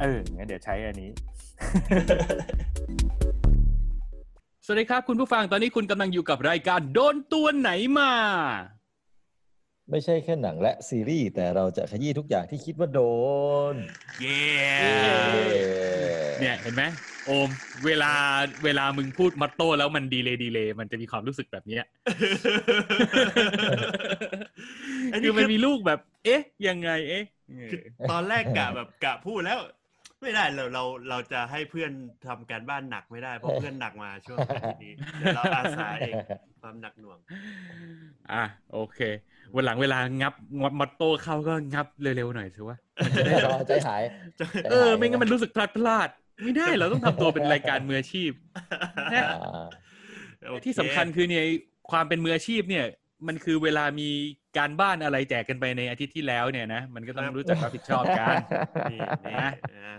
เอองั้นเดี๋ยวใช้อันนี้ สวัสดีครับคุณผู้ฟังตอนนี้คุณกำลังอยู่กับรายการโดนตัวไหนมา ไม่ใช่แค่หนังและซีรีส์แต่เราจะขยี้ทุกอย่างที่คิดว่าโดน เย้เย้เนี่ยเห็นไหมโอม เวลาเวลามึงพูดมัตโต้แล้วมันดีเลยดีเลยมันจะมีความรู้สึกแบบเนี้ยอันนี้คือมันคือมีลูกแบบ เอ๊ะ ยังไงเอ๊ะ คือตอนแรกกะแบบกะพูดแล้ว ไม่ได้เราเราเราจะให้เพื่อนทำการบ้านหนักไม่ได้ เพราะเพื่อนหนักมาช่วงอาทิตย์นี้เดี๋ยวเราอาสาเองความหนักหน่วง อะโอเค วันหลังเวลางับงับมัตโต้เข้าก็งับเร็วๆหน่อยสิวะรอใจหาย เออ ไม่งั้นมันรู้สึกพลาดพลาดๆไม่ได้เราต้องทำตัวเป็นรายการมืออาชีพอ่าโอเที่สำคัญคือเนี่ยความเป็นมืออาชีพเนี่ย มันคือเวลามีการบ้านอะไรแจกกันไปในอาทิตย์ที่แล้วเนี่ยนะมันก็ต้องรู้จักรับผิดชอบกันนี่นี่นะนะ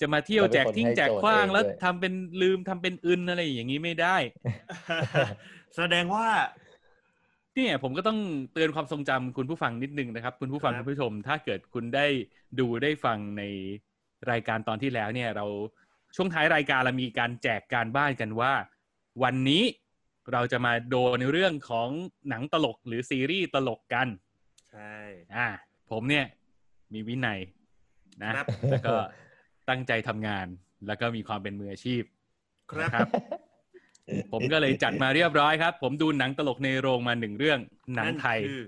จะมาเที่ยวแจกทิ้งแจกขว้างแล้วเราเป็นคนให้โจทย์เองด้วยทำเป็นลืมทำเป็นอึนอะไรอย่างนี้ไม่ได้ แสดงว่า เนี่ยผมก็ต้องเตือนความทรงจำคุณผู้ฟังนิดนึงนะครับ คุณผู้ฟังครับคุณผู้ชม ถ้าเกิดคุณได้ดูได้ฟังในรายการตอนที่แล้วเนี่ย เราช่วงท้ายรายการเรามีการแจกการบ้านกันว่า วันนี้ เราจะมาโดนในเรื่องของหนังตลกหรือซีรีส์ตลกกัน ใช่อ่าผมเนี่ยมีวินัยนะครับแล้วก็ตั้งใจทำงาน แล้วก็มีความเป็นมืออาชีพครับนะครับ ผมก็เลยจัดมาเรียบร้อยครับ ผมดูหนังตลกในโรงมาหนึ่งเรื่องหนังไทยคือ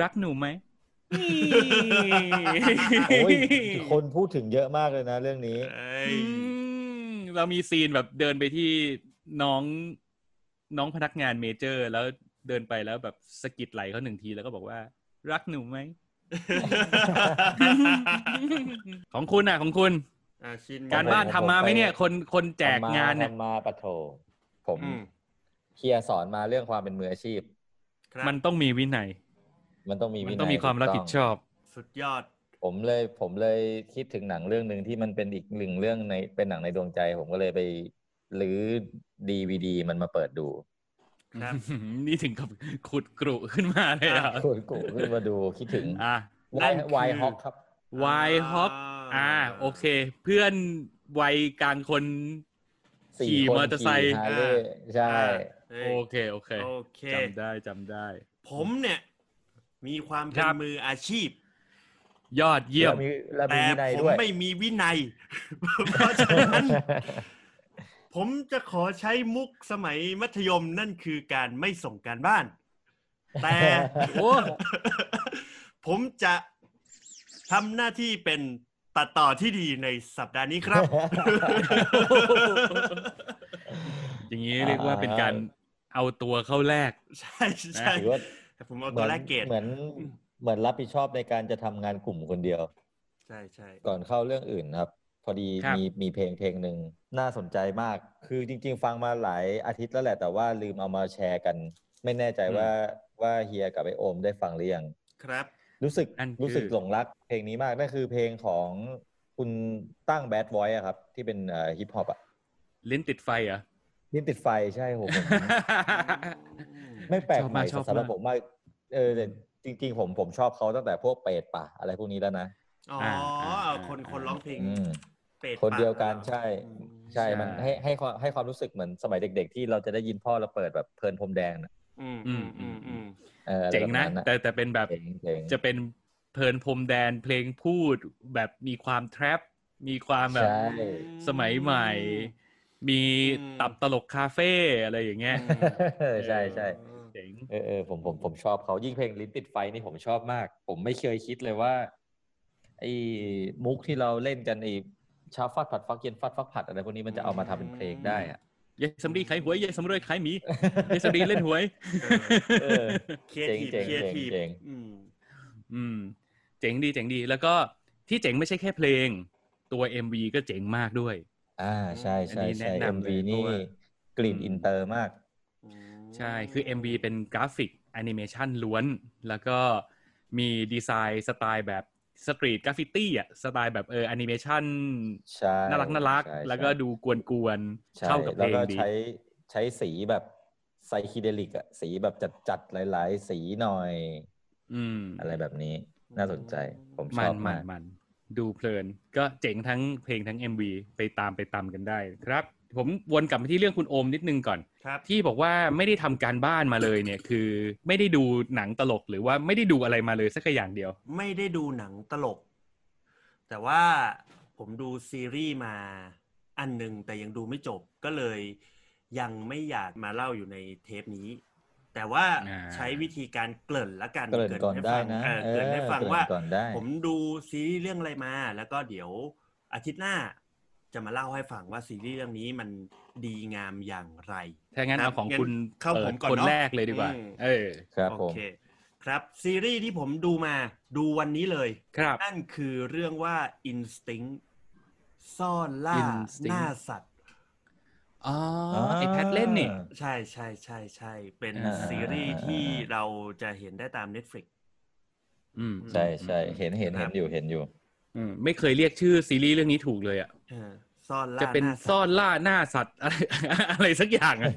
รักหนูไหมโอ้ยคนพูดถึงเยอะมากเลยนะเรื่องนี้เอ้ยอืมเรามี scene แบบเดินไปที่ น้องน้องพนักงานเมเจอร์ แล้วเดินไปแล้วแบบสะกิดไหล่เขาหนึ่งทีแล้วก็บอกว่า รักหนูไหม ของคุณอะ ของคุณ อะชินการบ้านทำมาไหมเนี่ย คนคนแจกงานเนี่ยทำมาปะโถผมอืมเคลียร์สอนมาเรื่องความเป็นมืออาชีพ ครับมันต้องมีวินัย มันต้องมีมันวินัยต้องมีความรับผิดชอบ สุดยอด ผมเลยผมเลยคิดถึงหนังเรื่องหนึ่งที่มันเป็นอีกหนึ่งเรื่องในเป็นหนังในดวงใจ ผมก็เลยไป รื้อดีวีดีมันมาเปิดดูครับนี่ถึงกับขุดกรุขึ้นมาเลยเหรอคุยกูขึ้นมาดูคิดถึงอะวนั่ายนคือวายฮอกครับวายฮอกอ่า โอเค เพื่อนวัยกลางคนสี่ขี่คนมอเตอร์ไซค์ขี่ฮาร์เลย์ใช่เฮ้ยโอเคโอเค โอเคจำได้จำได้ ผมเนี่ย มีความคเป็นรับมืออาชีพ ยอดเยี่ยมแล้วมีแล้วมีแต่วินัยผมด้วยไม่มีวินัย เพราะฉะนั้น ผมจะขอใช้มุกสมัยมัธยมนั่นคือการไม่ส่งการบ้าน แต่โอ้ผมจะทำหน้าที่เป็นตัดต่อที่ดีในสัปดาห์นี้ครับ อย่างนี้เรียกว่าเป็นการเอาตัวเข้าแรก ใช่ใช่ถือว่าแต่ผมเอาตัวแรกเกรดเหมือนเหมือนรับผิดชอบในการจะทำงานกลุ่มคนเดียว ใช่ใช่ก่อนเข้าเรื่องอื่นครับพ อดีครับมีมีเพลงเพลงหนึ่งน่าสนใจมาก คือจริง ๆ ฟังมาหลายอาทิตย์แล้วแหละ แต่ว่าลืมเอามาแชร์กัน ไม่แน่ใจว่าว่าเฮียกับไอโอมได้ฟังหรือยังครับ รู้สึกนั่นคือรู้สึกหลงรักเพลงนี้มากนั่นคือเพลงของคุณตั้งแบดไว c ์ครับ ที่เป็นฮิปฮอปอะลิ้นติดไฟเหรอะนี่ติดไฟใช่ผมผมไม่แปลกชอบใหม่มากชอบสำหรับมากผมมากเออแต่จริง ๆ ผมผมชอบเขาตั้งแต่พวกเปรตป่ะอะไรพวกนี้แล้วนะอ๋ออ่าอ่าคนคนร้องเพลงอืมเป็ด คนเดียวกันปากใช่อืมใช่มันให้ให้ความให้ความรู้สึกเหมือนสมัยเด็ก ๆ ที่เราจะได้ยินพ่อเราเปิดแบบเพลินพรมแดงน่ะอืมอืมอืมอืมอออไรเจ๋งนะแบบแต่แต่เป็นแบบเจ๋งเจ๋งจะเป็นเพลินพรมแดนเพลงพูดแบบมีความแทรปมีความแบบใช่สมัยใหม่ มีอืมตับตลกคาเฟ่อะไรอย่างเงี้ยใช่ใช่เจ๋งเออเออผมผมผมชอบเขายิ่งเพลงลิ้นติดไฟนี่ผมชอบมาก ผมไม่เคยคิดเลยว่าไอ้มุกที่เราเล่นกันไอ้ เช้าฟาดผัดฟักเย็นฟาดฟักผัดอะไรพวกนี้มันจะเอามาทำเป็นเพลงได้อะยายสำลีขายหวยยายสำรวยขายหมียายสำลีเล่นหวยเออเครียทีฟเจ๋งเจ๋งอืมอืมเจ๋งดีเจ๋งดี แล้วก็ที่เจ๋งไม่ใช่แค่เพลง ตัว MV ก็เจ๋งมากด้วย อ่าใช่ใช่อันนี้ใช่แนะนำ MV เลยนี่เพราะว่ากลิ่นอินเตอร์มากอืมใช่คือ MV เป็นกราฟิกแอนิเมชันล้วน แล้วก็มีดีไซน์สไตล์แบบ street graffiti อะสไตล์แบบเออแอนิเมชันใช่น่ารักน่ารักใช่แล้วก็ใช่ดูกวนๆใช่เข้ากับเพแล้ลวงก็ดีใช้ใช้สีแบบไซคิเดลิกอะสีแบบจัดๆหลาย ๆ สีหน่อย อืม อะไรแบบนี้น่าสนใจ ผมชมัอนบมัมานกมันดูเพลิน ก็เจ๋งทั้งเพลงทั้ง MV ไปตามไปตามกันได้ครับ ผมวนกลับมาที่เรื่องคุณโอมนิดนึงก่อนครับที่บอกว่าไม่ได้ทำการบ้านมาเลยเนี่ยคือ ไม่ได้ดูหนังตลกหรือว่าไม่ได้ดูอะไรมาเลยสักอย่างเดียว ไม่ได้ดูหนังตลก แต่ว่าผมดูซีรีส์มาอันหนึ่งแต่ยังดูไม่จบก็เลยยังไม่อยากมาเล่าอยู่ในเทปนี้ แต่ว่าอ่าใช้วิธีการเกริ่นละกันเกริ่นก่อนให้ได้ฟังนะเออเออเกริ่นให้ฟังเกริ่นว่าก่อนได้ผมดูซีรีส์เรื่องอะไรมา แล้วก็เดี๋ยวอาทิตย์หน้า จะมาเล่าให้ฟังว่าซีรีส์เรื่องนี้มันดีงามอย่างไรถ้างั้นครับเอาของงั้นคุณเข้าผมก่อนคนเนอะแรกเลยดีกว่าอืมเออครับโอผมเคครับซีรีส์ที่ผมดูมาดูวันนี้เลยครับนั่นคือเรื่องว่า Instinct ซ่อนล่า Instinct หน้าสัตว์อ๋อไอแพทเล่นนี่ใช่ใช่ใช่ใช่เป็นอ่าซีรีส์ที่เราจะเห็นได้ตาม Netflix อืมใช่ใช่เห็นเห็นครัเห็บนอยู่เห็นอยู่ อืมไม่เคยเรียกชื่อซีรีส์เรื่องนี้ถูกเลยอะเออซ่อนล่าจะเป็นหาสัตว์ซ่อนล่าหน้าสัตว์อะไรอะไรสักอย่างอะ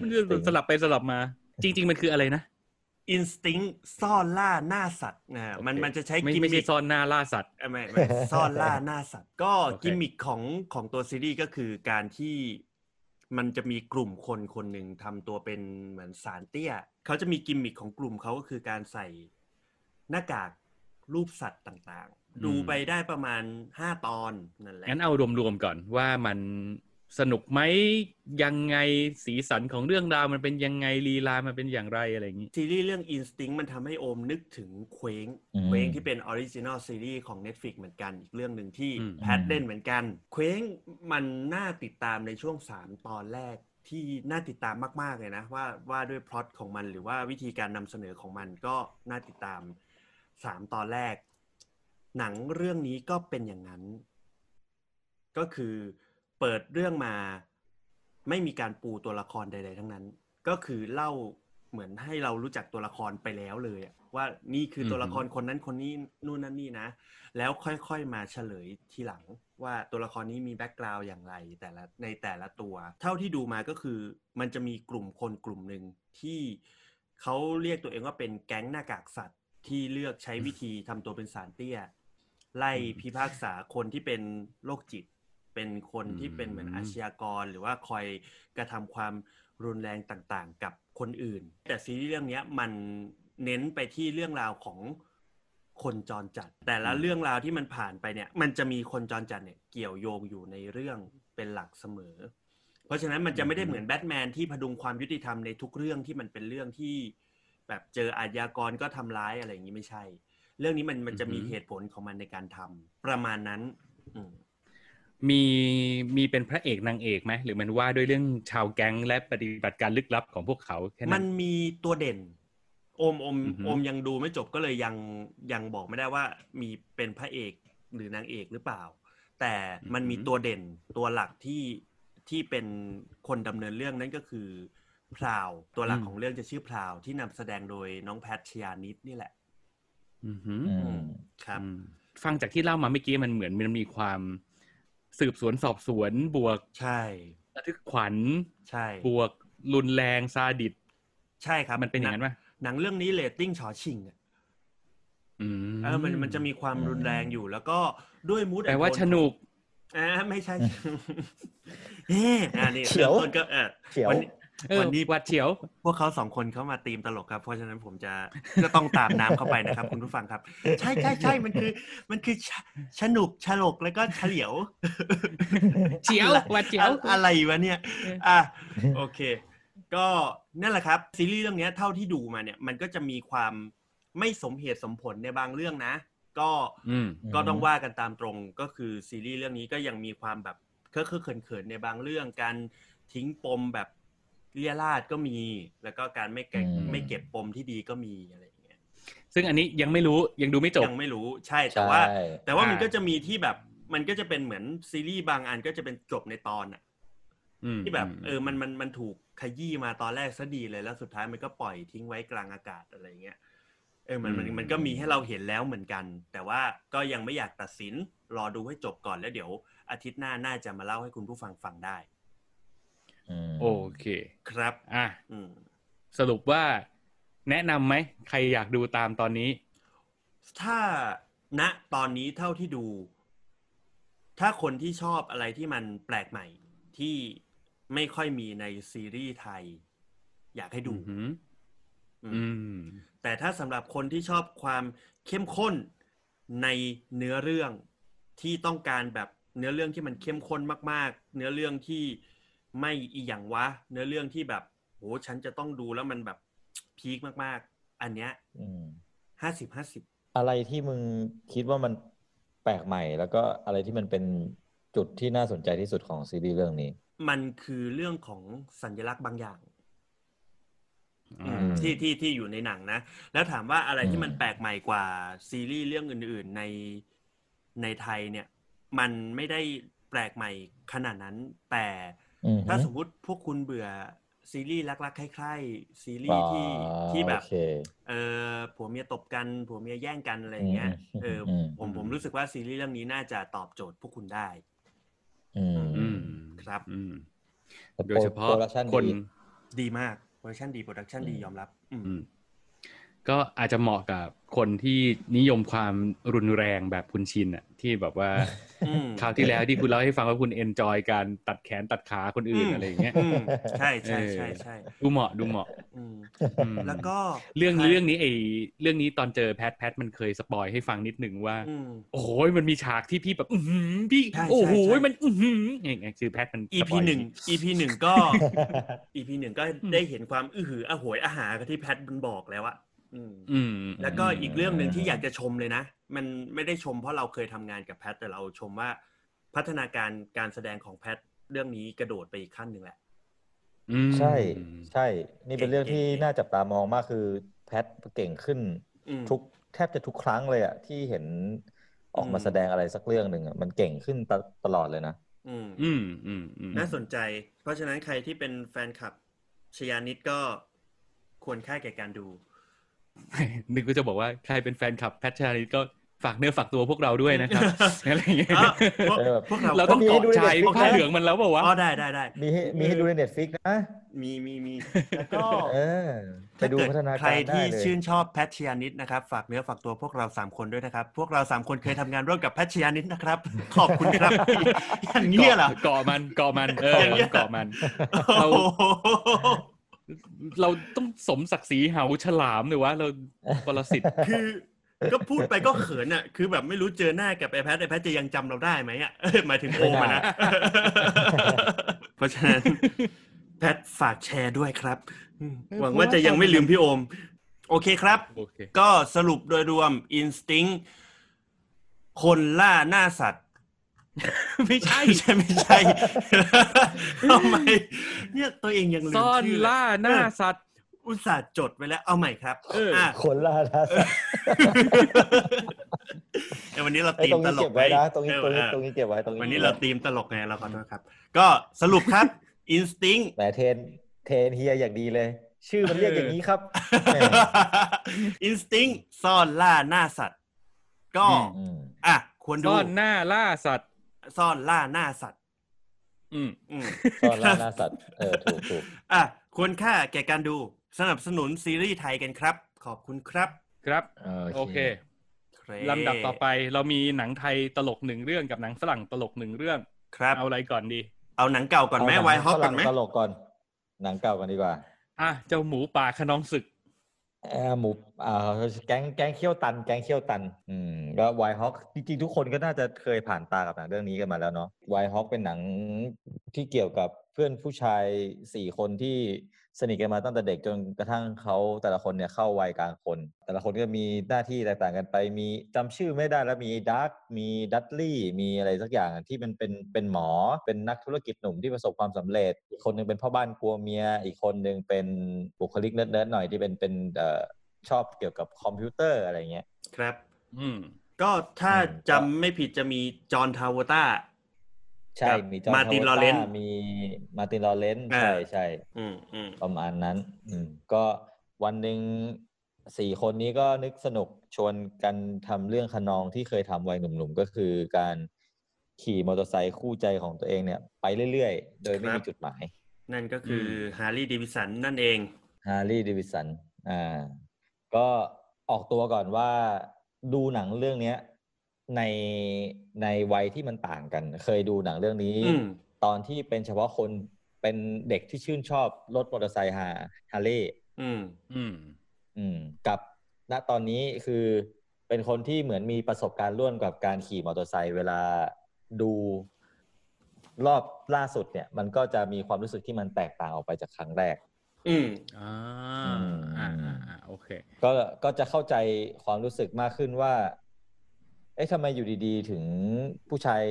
มันจะ Instinct สลับไปสลับมา จริง ๆ มันคืออะไรนะ Instinct ซ่อนล่าหน้าสัตว์นะมันโอเคมันจะใช้ไม่กิมไม่มิใช่คซ่อนหน้าล่าสัตว์เอ้ยไม่ไม่ซ่อนล่าหน้าสัตว์ ก็โอเคกิมมิคของของตัวซีรีส์ก็คือการที่มันจะมีกลุ่มคนคนหนึ่งทำตัวเป็นเหมือนสารเตี้ย เขาจะมีกิมมิคของกลุ่มเขาก็คือการใส่หน้ากาก รูปสัตว์ต่างๆ ดูไปได้ประมาณห้าตอนนั่นแหละงั้นเอารวมๆก่อนว่ามันสนุกไหมยังไงสีสันของเรื่องราวมันเป็นยังไงลีลามันเป็นอย่างไรอะไรอย่างนี้ ซีรีส์เรื่อง Instinct มันทำให้โอมนึกถึงเคว้งอืมเคว้งที่เป็น original series ของ Netflix เหมือนกันอีกเรื่องหนึ่งที่อืมแพทเล่นเหมือนกันเคว้งมันน่าติดตามในช่วง 3 ตอนแรกที่น่าติดตามมาก ๆ เลยนะ ว่าว่าด้วยพล็อตของมันหรือว่าวิธีการนำเสนอของมันก็น่าติดตาม 3ตอนแรก หนังเรื่องนี้ก็เป็นอย่างนั้น ก็คือเปิดเรื่องมาไม่มีการปูตัวละครใด ๆ ทั้งนั้น ก็คือเล่าเหมือนให้เรารู้จักตัวละครไปแล้วเลยอะว่านี่คือตัวละครคนนั้นคนนี้นู่นนั่นนี่นะ แล้วค่อยๆมาเฉลยทีหลัง ว่าตัวละครนี้มีแบ็กกราวด์อย่างไรแต่ละในแต่ละตัว เท่าที่ดูมาก็คือ มันจะมีกลุ่มคนกลุ่มหนึ่งที่เขาเรียกตัวเองว่าเป็นแก๊งหน้ากากสัตว์ ที่เลือกใช้วิธีทำตัวเป็นสารเตี้ย ไล่พิพากษาคนที่เป็นโรคจิต เป็นคนที่เป็นเหมือนอาชญากร หรือว่าคอยกระทำความรุนแรงต่างๆ กับคนอื่น แต่ซีรีส์เรื่องเนี้ยมันเน้นไปที่เรื่องราวของคนจรจัด แต่ละเรื่องราวที่มันผ่านไปเนี่ย มันจะมีคนจรจัดเนี่ยเกี่ยวโยงอยู่ในเรื่องเป็นหลักเสมอ เพราะฉะนั้นมันจะไม่ได้เหมือนแบทแมนที่พดุงความยุติธรรมในทุกเรื่องที่มันเป็นเรื่องที่ แบบเจออาชญากรก็ทำร้ายอะไรอย่างนี้ไม่ใช่ เรื่องนี้มันมันจะมีอือฮึเหตุผลของมันในการทำประมาณนั้นอืมมีมีเป็นพระเอกนางเอกไหมหรือมันว่าด้วยเรื่องชาวแก๊งและปฏิบัติการลึกลับของพวกเขาแค่มันั้นนมีตัวเด่นโอมโอมอือฮึโอมยังดูไม่จบก็เลยยังยังบอกไม่ได้ว่ามีเป็นพระเอกหรือนางเอกหรือเปล่า แต่มันมีตัวเด่นตัวหลักที่ที่เป็นคนดำเนินเรื่องนั่นก็คือ พราวตัวหลักของเรื่องจะชื่อพราวที่นำแสดงโดยน้องแพทชยานิดนี่แหละ อือหืออืมครับอืมฟังจากที่เล่ามาเมื่อกี้มันเหมือนมันมีความสืบสวนสอบสวนบวกใช่ระทึกขวัญใช่ บวกรุนแรงซาดิสใช่ครับมันเป็นอย่างนั้นหปะหนังเรื่องนี้เรตติ้งชอชิงอะอืมเออมันมันจะมีความรุนแรงอยู่แล้วก็ด้วยมูดแปลว่าสนุกอ่าไม่ใช่เอ๊ะอ่านี่เฉียวริ่มต้นก็เออเขียว วันนี้เออวันนี้หวัดเฉียว พวกเขาสองคนเขามาตีมตลกครับ เพราะฉะนั้นผมจะก็ต้องตามน้ำเข้าไปนะครับ คุณผู้ฟังครับ ใช่ใช่ใช่มันคือ มันคือชะสนุกฉลกแล้วก็เฉลียวเฉียวหวัดเฉียวอะอะไรวะเนี่ย อะโอเค ก็นั่นแหละครับ ซีรีส์เรื่องเนี้ยเท่าที่ดูมาเนี่ย มันก็จะมีความไม่สมเหตุสมผลในบางเรื่องนะ ก็อืมก็ต้องว่ากันตามตรงก็คือซีรีส์เรื่องนี้ก็ยังมีความแบบเคอะเคอะเขินเขินๆในบางเรื่องการทิ้งปมแบบ เลี่ยราดก็มี แล้วก็การไม่เก็บอืมไม่เก็บปมที่ดีก็มีอะไรอย่างเงี้ยซึ่งอันนี้ยังไม่รู้ยังดูไม่จบยังไม่รู้ใช่แต่ว่าใช่แต่ว่ามันอ่าก็จะมีที่แบบมันก็จะเป็นเหมือนซีรีส์บางอันก็จะเป็นจบในตอนอะอืมที่แบบเออมันมันมันถูกขยี้มาตอนแรกซะดีเลยแล้วสุดท้ายมันก็ปล่อยทิ้งไว้กลางอากาศอะไรเงี้ยเออมันมันมันก็มีให้เราเห็นแล้วเหมือนกัน แต่ว่าก็ยังไม่อยากตัดสินรอดูให้จบก่อนแล้วเดี๋ยว อาทิตย์หน้าน่าจะมาเล่าให้คุณผู้ฟังฟังได้อืม โอเค ครับอะอืมสรุปว่าแนะนำไหม ใครอยากดูตามตอนนี้ ถ้าณตอนนี้เท่าที่ดู ถ้าคนที่ชอบอะไรที่มันแปลกใหม่ที่ไม่ค่อยมีในซีรีส์ไทย อยากให้ดูอือหืออืมอืมแต่ถ้าสำหรับคนที่ชอบความเข้มข้นในเนื้อเรื่องที่ต้องการแบบเนื้อเรื่องที่มันเข้มข้นมาก ๆ เนื้อเรื่องที่ ไม่อีหยังวะ เนื้อเรื่องที่แบบโหฉันจะต้องดูแล้วมันแบบพีคมากๆ อันเนี้ยอืมห้าสิบห้าสิบอะไรที่มึงคิดว่ามันแปลกใหม่ แล้วก็อะไรที่มันเป็นจุดที่น่าสนใจที่สุดของซีรีส์เรื่องนี้ มันคือเรื่องของสัญลักษณ์บางอย่างอืมที่ที่ที่อยู่ในหนังนะ แล้วถามว่าอะไรที่อืมมันแปลกใหม่กว่าซีรีส์เรื่องอื่น ๆ ในในไทยเนี่ย มันไม่ได้แปลกใหม่ขนาดนั้นแต่อืม ถ้าสมมุติพวกคุณเบื่อซีรีส์รักๆคล้ายๆซีรีส์ที่อ่าที่แบบโอเคเออผัวเมียตบกันผัวเมียแย่งกันอะไรอย่างเงี้ยอืมเอออมผมผมรู้สึกว่าซีรีส์เรื่องนี้น่าจะตอบโจทย์พวกคุณได้ อืมอืมครับอืมแต่โดยเฉพาะ production คนดีดีมาก production ดี production ดีอืมยอมรับ อืมอืม ก็อาจจะเหมาะกับคนที่นิยมความรุนแรงแบบคุณชินอะที่แบบว่าอืมคราวที่แล้วที่คุณเล่าให้ฟังว่าคุณ enjoy การตัดแขนตัดขาคนอื่นอืมอะไรอย่างเงี้ยอืมใช่ใช่เออใช่ใช่ดูเหมาะดูเหมาะอืมอืมแล้วก็เรื่องใคเรื่องนี้ไอ้เรื่องนี้ตอนเจอแพทแพทมันเคย spoil ให้ฟังนิดหนึ่งว่าอืมโอ้โหมันมีฉากที่พี่แบบอือหือพี่ใช่ใช่โอ้โหใช่มันอือหืออย่างเงี้ยคือแพทมันส EP ปอยหนึ่งอีก EP หนึ่งก็ EP หนึ่งก็ได้เห็นความอื้อหืออโหวยอาหารที่แพทมันบอกแล้วอะ อืมอืม แล้วก็อีกเรื่องหนึ่งที่อยากจะชมเลยนะ มันไม่ได้ชมเพราะเราเคยทำงานกับแพทแต่เราชมว่าพัฒนาการการแสดงของแพทเรื่องนี้กระโดดไปอีกขั้นหนึ่งแหละอืมใช่ใช่ นี่เป็นเรื่องที่เก่งๆน่าจับตามองมากคือแพทเก่งขึ้นอืมทุกแทบจะทุกครั้งเลยอะที่เห็นออกมาอืมแสดงอะไรสักเรื่องหนึ่งอะมันเก่งขึ้นตตลอดเลยนะอืมอืมอืมอืมน่าสนใจ เพราะฉะนั้นใครที่เป็นแฟนคลับชยานิดก็ควรค่าแก่การดู นึกก็จะบอกว่าใครเป็นแฟนคลับแพทชาลิตก็ฝากเนื้อฝากตัวพวกเราด้วยนะครับอะไรอย่างเงี้ยอะพวกเออพวกเราเราต้องมีให้เกาะดูในชาย Netflix ผ้านะเหลืองมันแล้วเปล่าวะอ๋อได้ได้ได้มีให้มีให้ดูในเน็ตฟิกนะ มีมีมีแล้วก็เออไปถ้าดูเกิดพัฒนาใครการได้ที่เลยชื่นชอบแพทชยานิดนะครับ ฝากเนื้อฝากตัวพวกเราสามคนด้วยนะครับ พวกเราสามคนเคยทำงานร่วมกับแพทชยานิดนะครับ ขอบคุณครับอย่างนี้ยเหรอเกาะมันเกาะมันเอออย่างเงี้ยเกาะมันโอ้เราโห เราต้องสมศักดิ์ศรีเหาฉลามเลยวะเราปรสิตคือก็พูดไปก็เขินอะ คือแบบไม่รู้เจอหน้ากับไอแพทไอแพทจะยังจำเราได้ไหมอะเอ้ยหมายถึงโอมานะ เพราะฉะนั้น แพทฝากแชร์ด้วยครับอืมหวังว่าจะยังไม่ลืมพี่โอม โอเคครับโอเคก็สรุปโดยรวม Instinct คนล่าหน้าสัตว์ ไม่ใช่ไม่ใช่ไม่ใช่ทำไมเนี่ยตัวเองยังลืมซ่อนชื่อเลยล่าหน้าสัตว์ อุตส่าห์จดไว้แล้วเอาใหม่ครับเอออะคนล่าท้าสัตว์เอ้ยวันนี้เราไอ้ตีตมรงตนี้ลเก็กบไว้นะตรงนี้เอตรงอนี้เออตรงนี้เก็บไว้ตรงนี้วันนี้เราตีมตลกไงเราขอโทษครับ ก็สรุปครับ Instinct แต่เทรนเทรนเฮียอย่างดีเลย ชื่อมันเรียกอย่างนี้ครับแหม Instinct ซ่อนล่าหน้าสัตว์ ก็อืมอืมอะควรดูซ่อนหน้าล่าสัตว์ ซ่อนล่าหน้าสัตว์ อืมอืมซ่อนล่าหน้าสัตว์ เออถูกถูกอะควรค่าแก่การดูสนับสนุนซีรีส์ไทยกันครับ ขอบคุณครับ ครับเออโอเคเคลำดับต่อไปเรามีหนังไทยตลกหนึ่งเรื่องกับหนังฝรั่งตลกหนึ่งเรื่อง ครับ เอาอะไรก่อนดี เอาหนังเก่าก่อนไหมเาหงไวฮอกก่อนไหมฝรั่งตลกก่อน หนังเก่ากันดีกว่า อะเจ้าหมูป่าขนองศึก เออหมูอ่าแก๊งแก๊งเขี้ยวตัน แก๊งเขี้ยวตัน อืมก็ไวฮอกจริงๆ ทุกคนก็น่าจะเคยผ่านตากับหนังเรื่องนี้กันมาแล้วเนาะไวฮอคเป็นหนังที่เกี่ยวกับ เพื่อนผู้ชายสี่คนที่สนิทกันมาตั้งแต่เด็กจนกระทั่งเขาแต่ละคนเนี่ยเข้าวัยกลางคน แต่ละคนก็มีหน้าที่แตกต่างกันไป มีจำชื่อไม่ได้แล้วมีดักมี Dudley มีอะไรสักอย่างที่มันเป็นเป็นหมอ เป็นนักธุรกิจหนุ่มที่ประสบความสำเร็จ อีกคนหนึ่งเป็นพ่อบ้านกลัวเมีย อีกคนหนึ่งเป็นบุคลิกเนิร์ดๆหน่อยที่เป็นเป็นเอ่อชอบเกี่ยวกับคอมพิวเตอร์อะไรเงี้ยครับ อืมก็ถ้าอืมจำไม่ผิดจะมีจอห์นทาวต้า ใช่กับมีจอห์น Martin ทาวต้ Lawrence มี Martin Lawrence อ่าใช่ใช่อืมอืมประมาณนั้น อืมก็วันหนึ่งสี่คนนี้ก็นึกสนุกชวนกันทำเรื่องคะนองที่เคยทำวัยหนุ่มๆ ก็คือการขี่มอเตอร์ไซค์คู่ใจของตัวเองเนี่ย ไปเรื่อยๆ โดยไม่มีจุดหมาย นั่นก็คือฮาร์ลีย์เดวิสันนั่นเองฮาร์ลีย์ดิวิสันอ่าก็ออกตัวก่อนว่าดูหนังเรื่องเนี้ย ในในวัยที่มันต่างกัน เคยดูหนังเรื่องนี้อืมตอนที่เป็นเฉพาะคนเป็นเด็กที่ชื่นชอบรถมอเตอร์ไซค์ฮาฮาร์เลย์อืมอืมอืมกับณตอนนี้คือเป็นคนที่เหมือนมีประสบการณ์ร่วมกับการขี่มอเตอร์ไซค์เวลาดูรอบล่าสุดเนี่ย มันก็จะมีความรู้สึกที่มันแตกต่างออกไปจากครั้งแรก อืมอ่าอืมอ่าอ่าอ่าโอเค ก็ก็จะเข้าใจความรู้สึกมากขึ้นว่า เอ๊ะทำไมอยู่ดีๆ ถึงผู้ชาย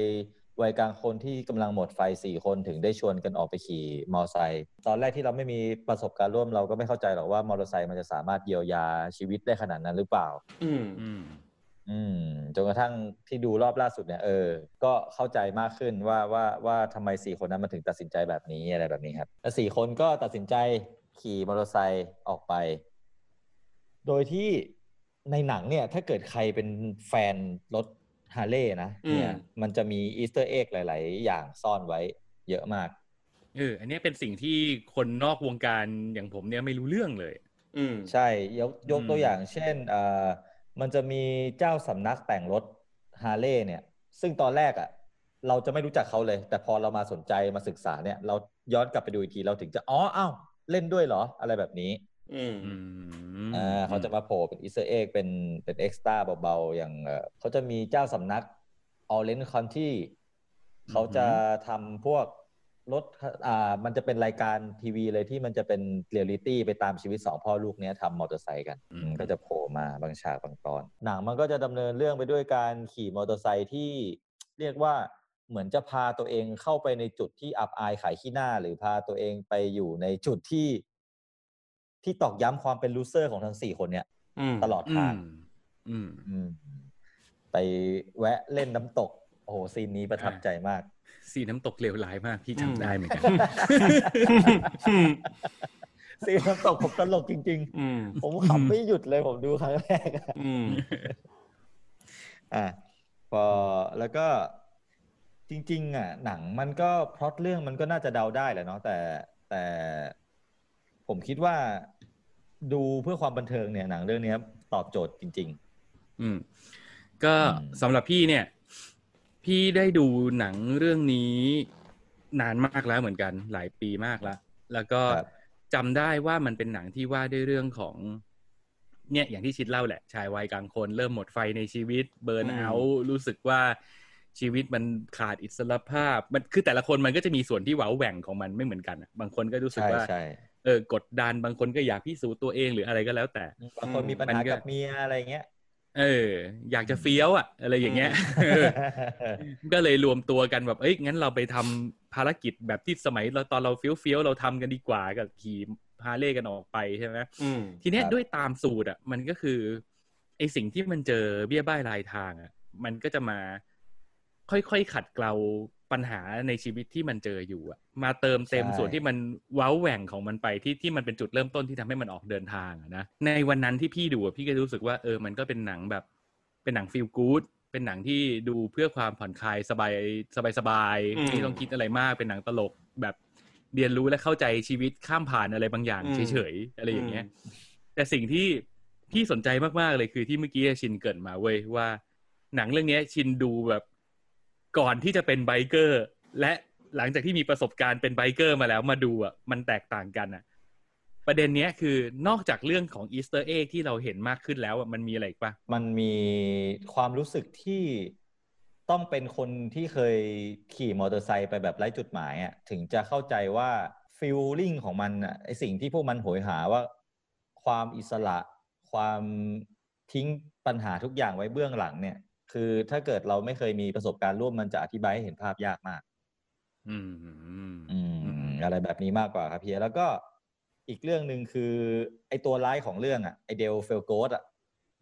วัยกลางคนที่กำลังหมดไฟสี่คนถึงได้ชวนกันออกไปขี่มอเตอร์ไซค์ตอนแรกที่เราไม่มีประสบการณ์ร่วมเราก็ไม่เข้าใจหรอกว่ามอเตอร์ไซค์มันจะสามารถเยียวยาชีวิตได้ขนาดนั้นหรือเปล่า อืมอืมอืมจนกระทั่งที่ดูรอบล่าสุดเนี่ยเออ ก็เข้าใจมากขึ้นว่าว่าว่าทำไมสี่คนนั้นมันถึงตัดสินใจแบบนี้อะไรแบบนี้ครับแล้วสี่คนก็ตัดสินใจขี่มอเตอร์ไซค์ออกไป โดยที่ ในหนังเนี่ยถ้าเกิดใครเป็นแฟนรถฮาร์เลย์นะเนี่ยอืมมันจะมี Easter egg หลาย ๆ อย่างซ่อนไว้เยอะมากเอออันเนี้ยเป็นสิ่งที่คนนอกวงการอย่างผมเนี่ยไม่รู้เรื่องเลย อืมใช่ยกยกอืมตัวอย่างเช่นเอ่อมันจะมีเจ้าสำนักแต่งรถฮาร์เลย์เนี่ย ซึ่งตอนแรกอะ่ะ เราจะไม่รู้จักเขาเลย แต่พอเรามาสนใจมาศึกษาเนี่ย เราย้อนกลับไปดูอีกทีเราถึงจะอ๋ออ้าวเล่นด้วยเหรอ อะไรแบบนี้ อืมอืมอ่าเขาจะมาโผล่เป็น Easter egg เป็นเป็น extra เบาๆ อย่างเอ่อเขาจะมีเจ้าสำนัก Orange County เขาจะทำพวกรถอ่ามันจะเป็นรายการทีวีเลยที่มันจะเป็นเรียลลิตี้ไปตามชีวิตสองพ่อลูกเนี้ยทำมอเตอร์ไซค์กันอืมอืมก็จะโผล่มาบางฉากบางตอน หนังมันก็จะดำเนินเรื่องไปด้วยการขี่มอเตอร์ไซค์ที่เรียกว่าเหมือนจะพาตัวเองเข้าไปในจุดที่อับอายขายขี้หน้า หรือพาตัวเองไปอยู่ในจุดที่ ที่ตอกย้ำความเป็น loser ของทั้งสี่คนเนี่ยอืมตลอดอืทางมอืมอืมไปแวะเล่นน้ำตก โอ้โห scene นี้ประทับใจมาก scene น้ำตกเลวร้ายมาก พี่จำได้เหมือนกันอืม scene น้ำตกผมตลกจริงอืมๆผมขำไม่หยุดเลยผมดูครั้งแรกอะอืมอะพอแล้วก็จริง ๆ อะ หนังมันก็พล็อตเรื่องมันก็น่าจะเดาได้แหละเนาะแต่แต่ ผมคิดว่าดูเพื่อความบันเทิงเนี่ยหนังเรื่องเนี้ยตอบโจทย์จริงอืม ก็อืมสำหรับพี่เนี่ย พี่ได้ดูหนังเรื่องนี้นานมากแล้วเหมือนกัน หลายปีมากแล้ว แล้วก็ครับจำได้ว่ามันเป็นหนังที่ว่าด้วยเรื่องของ เนี่ย อย่างที่ชิดเล่าแหละ ชายวัยกลางคน เริ่มหมดไฟในชีวิต เบิร์นอืมเอาท์รู้สึกว่าชีวิตมันขาดอิสรภาพ มันคือแต่ละคนมันก็จะมีส่วนที่หวาแหว่งของมันไม่เหมือนกันอะบางคนก็รู้ๆสึกใช่ว่าใช่ เออกดดันบางคนก็อยากพิสูจน์ตัวเองหรืออะไรก็แล้ว แต่บางคนมีปัญมันหาก็กับเมียอะไรเงี้ยเออ อยากจะเฟี้ยวอะ อะไรอย่างเงี้ยเออก็เลยรวมตัวกันแบบเอ้ยงั้นเราไปทำภารกิจแบบที่สมัยเราตอนเราเฟี้ยวเฟี้ยวๆเราทำกันดีกว่ากับขี่ฮาร์เลย์กันออกไปใช่ไหมอืมทีเนี้ยครับด้วยตามสูตรอะ มันก็คือไอสิ่งที่มันเจอเบี้ยบ้ายรายทางอะ มันก็จะมาค่อยๆขัดเกลา ปัญหาในชีวิตที่มันเจออยู่อะมาเติมเต็มใช่ส่วนที่มันเว้าแหว่งของมันไปที่ที่มันเป็นจุดเริ่มต้นที่ทำให้มันออกเดินทางอะนะในวันนั้นที่พี่ดูอะพี่ก็รู้สึกว่าเออมันก็เป็นหนังแบบ เป็นหนังฟีลกู๊ดเป็นหนังที่ดูเพื่อความผ่อนคลายสบายสบายสบายๆอืมไม่ต้องคิดอะไรมากเป็นหนังตลกแบบเรียนรู้และเข้าใจชีวิตข้ามผ่านอะไรบางอย่างอืมเฉยๆอะไรอย่างเงี้ย แต่สิ่งที่พี่สนใจมากๆเลยคือที่เมื่อกี้ชินเกริ่นมาเว้ยว่า หนังเรื่องเนี้ยชินดูแบบ ก่อนที่จะเป็น biker และหลังจากที่มีประสบการณ์เป็น biker มาแล้วมาดูอะมันแตกต่างกันอะ ประเด็นเนี้ยคือนอกจากเรื่องของ Easter egg ที่เราเห็นมากขึ้นแล้วอะมันมีอะไรอีกปะมันมีความรู้สึกที่ต้องเป็นคนที่เคยขี่มอเตอร์ไซค์ไปแบบไร้จุดหมายอะถึงจะเข้าใจว่าfeeling ของมันอะไอสิ่งที่พวกมันโหยหาว่า ความอิสระ ความทิ้งปัญหาทุกอย่างไว้เบื้องหลังเนี่ย คือถ้าเกิดเราไม่เคยมีประสบการณ์ร่วมมันจะอธิบายให้เห็นภาพยากมาก อืมอืมอะไรแบบนี้มากกว่าครับเฮียแล้วก็อีกเรื่องหนึ่งคือ ไอตัวร้ายของเรื่องอะไอ Del Fuegos อะ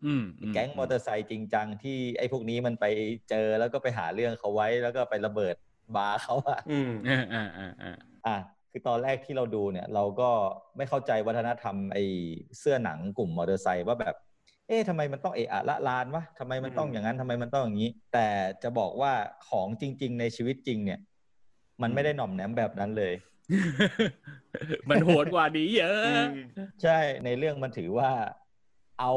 อืมแก๊งมอเตอร์ไซค์จริงจังที่ไอพวกนี้มันไปเจอแล้วก็ไปหาเรื่องเขาไว้แล้วก็ไประเบิดบาร์เขาอะอืมอ่าอ่าอ่าอ่าอะคือตอนแรกที่เราดูเนี่ย เราก็ไม่เข้าใจวัฒนธรรมไอเสื้อหนังกลุ่มมอเตอร์ไซค์ว่าแบบ เอ๊ะทำไมมันต้องเอะอะละลานวะทำไมมันต้องอืมอย่างนั้นทำไมมันต้องอย่างนี้ แต่จะบอกว่าของจริง ๆ ในชีวิตจริง เนี่ย มันไม่ได้หน่อมแนมแบบนั้นเลย มันโหดกว่านี้เยอะใช่ในเรื่องมันถือว่า เอา